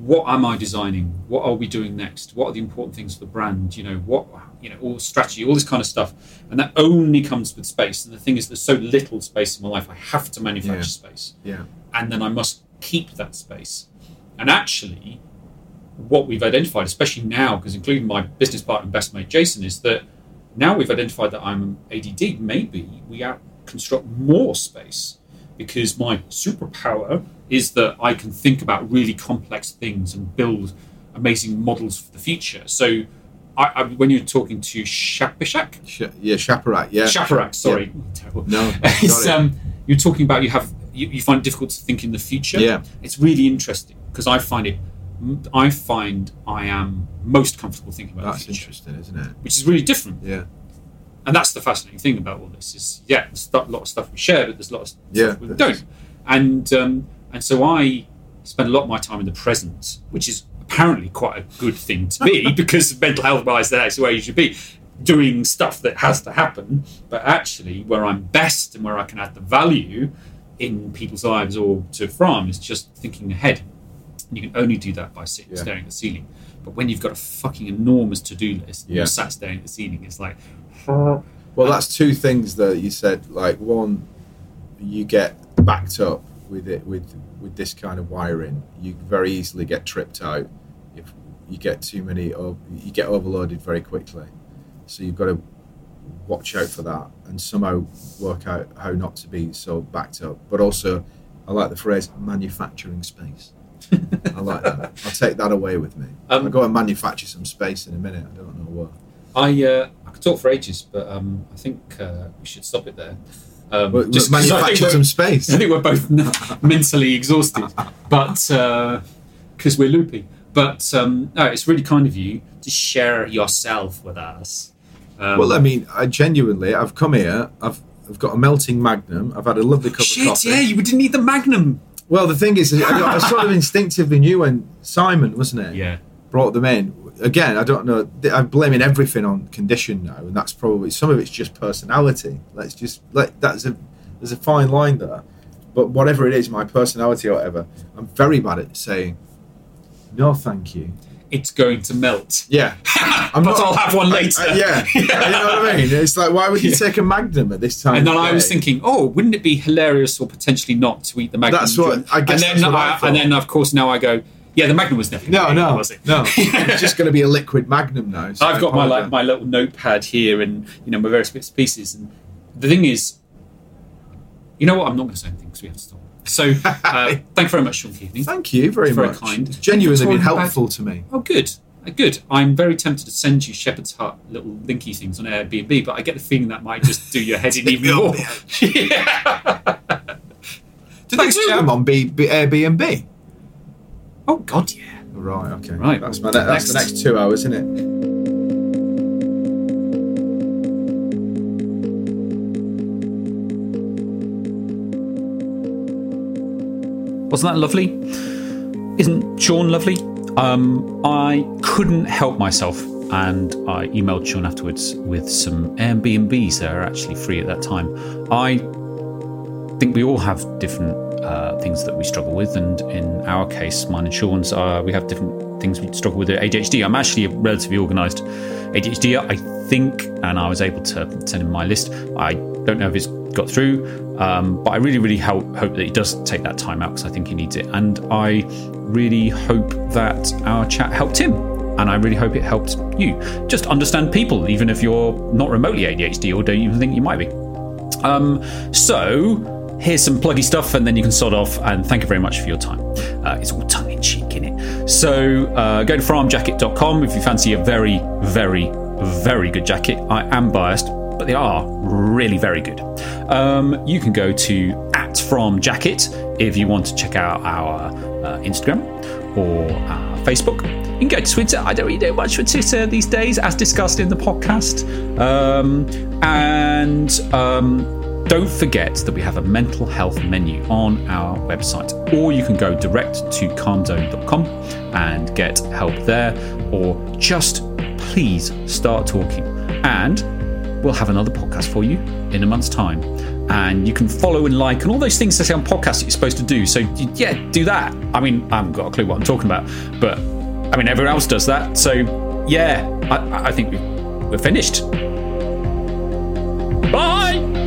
what am I designing? What are we doing next? What are the important things for the brand? You know, what you know, all strategy, all this kind of stuff, and that only comes with space. And the thing is, there's so little space in my life. I have to manufacture Yeah. space, Yeah. and then I must keep that space. And actually, what we've identified, especially now, because including my business partner and best mate Jason, is that now we've identified that I'm ADD. Maybe we out construct more space because my superpower is that I can think about really complex things and build amazing models for the future. So, I, I, when you're talking to Shapishak, Sh- yeah. Shaparak. Yeah. Shaparak, sorry, terrible. No. it's, um, you're talking about you have you, you find it difficult to think in the future. Yeah. it's really interesting because I find it. I find I am most comfortable thinking about That's interesting, isn't it? which is really different. Yeah. And that's the fascinating thing about all this is, yeah, there's a lot of stuff we share, but there's a lot of Yeah, stuff we don't. is. And um, and so I spend a lot of my time in the present, which is apparently quite a good thing to be because mental health wise, that's the way you should be. Doing stuff that has to happen, but actually, where I'm best and where I can add the value in people's lives or to Frahm is just thinking ahead. And you can only do that by sitting Yeah. staring at the ceiling. But when you've got a fucking enormous to do list, and Yeah. you're sat staring at the ceiling, it's like, Well, that's two things that you said. Like one, you get backed up with it with with this kind of wiring. You very easily get tripped out if you get too many. o- You get overloaded very quickly. So you've got to watch out for that and somehow work out how not to be so backed up. But also, I like the phrase manufacturing space. I like that. I'll take that away with me. Um, I'll go and manufacture some space in a minute. I don't know what. I uh, I could talk for ages, but um, I think uh, we should stop it there. Um, But just think manufacture we're- some space. I think we're both mentally exhausted, but because we're loopy. But um, no, it's really kind of you to share yourself with us. Um, Well, I mean, I genuinely, I've come here. I've I've got a melting Magnum. I've had a lovely cup of shit, coffee. yeah, you didn't need the Magnum. Well, the thing is, I, I sort of instinctively knew when Simon, wasn't it, Yeah, brought them in. Again, I don't know. I'm blaming everything on condition now, and that's probably some of it's just personality. Let's just let that's a there's a fine line there. But whatever it is, my personality or whatever, I'm very bad at saying no, thank you. It's going to melt. Yeah, I'm But I'll have one later. I- yeah, you know what I mean. It's like, why would you take a Magnum at this time? And then I was thinking, oh, wouldn't it be hilarious or potentially not to eat the Magnum? That's what- I guess and then I and then of course now I go, yeah, the Magnum was never. No, no, was it? no. it's just going to be a liquid Magnum now. so I've got my like my little notepad here, and you know my various bits and pieces. And the thing is, you know what? I'm not going to say anything because we have to stop. So, uh, thank you very much, Sean Keaveny. Thank you very Very much. kind. It's genuinely been helpful to me. Oh, good, Uh, good. I'm very tempted to send you Shepherd's Hut little linky things on Airbnb, but I get the feeling that might just do your head in even more. yeah. Did Thanks, they do Jam. them on B, B, Airbnb? Oh God, yeah. Right. Okay. Right. That's my. Ne- that's the next two hours, isn't it? Wasn't that lovely? Isn't Sean lovely? Um, I couldn't help myself, and I emailed Sean afterwards with some Airbnbs that are actually free at that time. I think we all have different uh, things that we struggle with, and in our case, mine and Sean's, uh, we have different things we struggle with ADHD. I'm actually a relatively organised ADHD, I think, and I was able to send him my list. I don't know if it's got through, um, but I really, really hope, hope that he does take that time out because I think he needs it, and I really hope that our chat helped him. And I really hope it helped you. Just understand people, even if you're not remotely ADHD or don't even think you might be. Um, so here's some pluggy stuff, and then you can sod off. And thank you very much for your time. Uh, it's all tongue in cheek, in it. So uh, go to frahmjacket.com if you fancy a very, very, very good jacket. I am biased, but they are really very good. Um, you can go to at frahmjacket if you want to check out our uh, Instagram or Facebook. You can go to Twitter. I don't really do much for Twitter these days, as discussed in the podcast. Um, and um, don't forget that we have a mental health menu on our website, or you can go direct to calmzone.com and get help there, or just please start talking. And we'll have another podcast for you in a month's time. And you can follow and like and all those things they say on podcasts that you're supposed to do. So, yeah, do that. I mean, I haven't got a clue what I'm talking about, but I mean, everyone else does that. So, yeah, I, I think we- we're finished. Bye!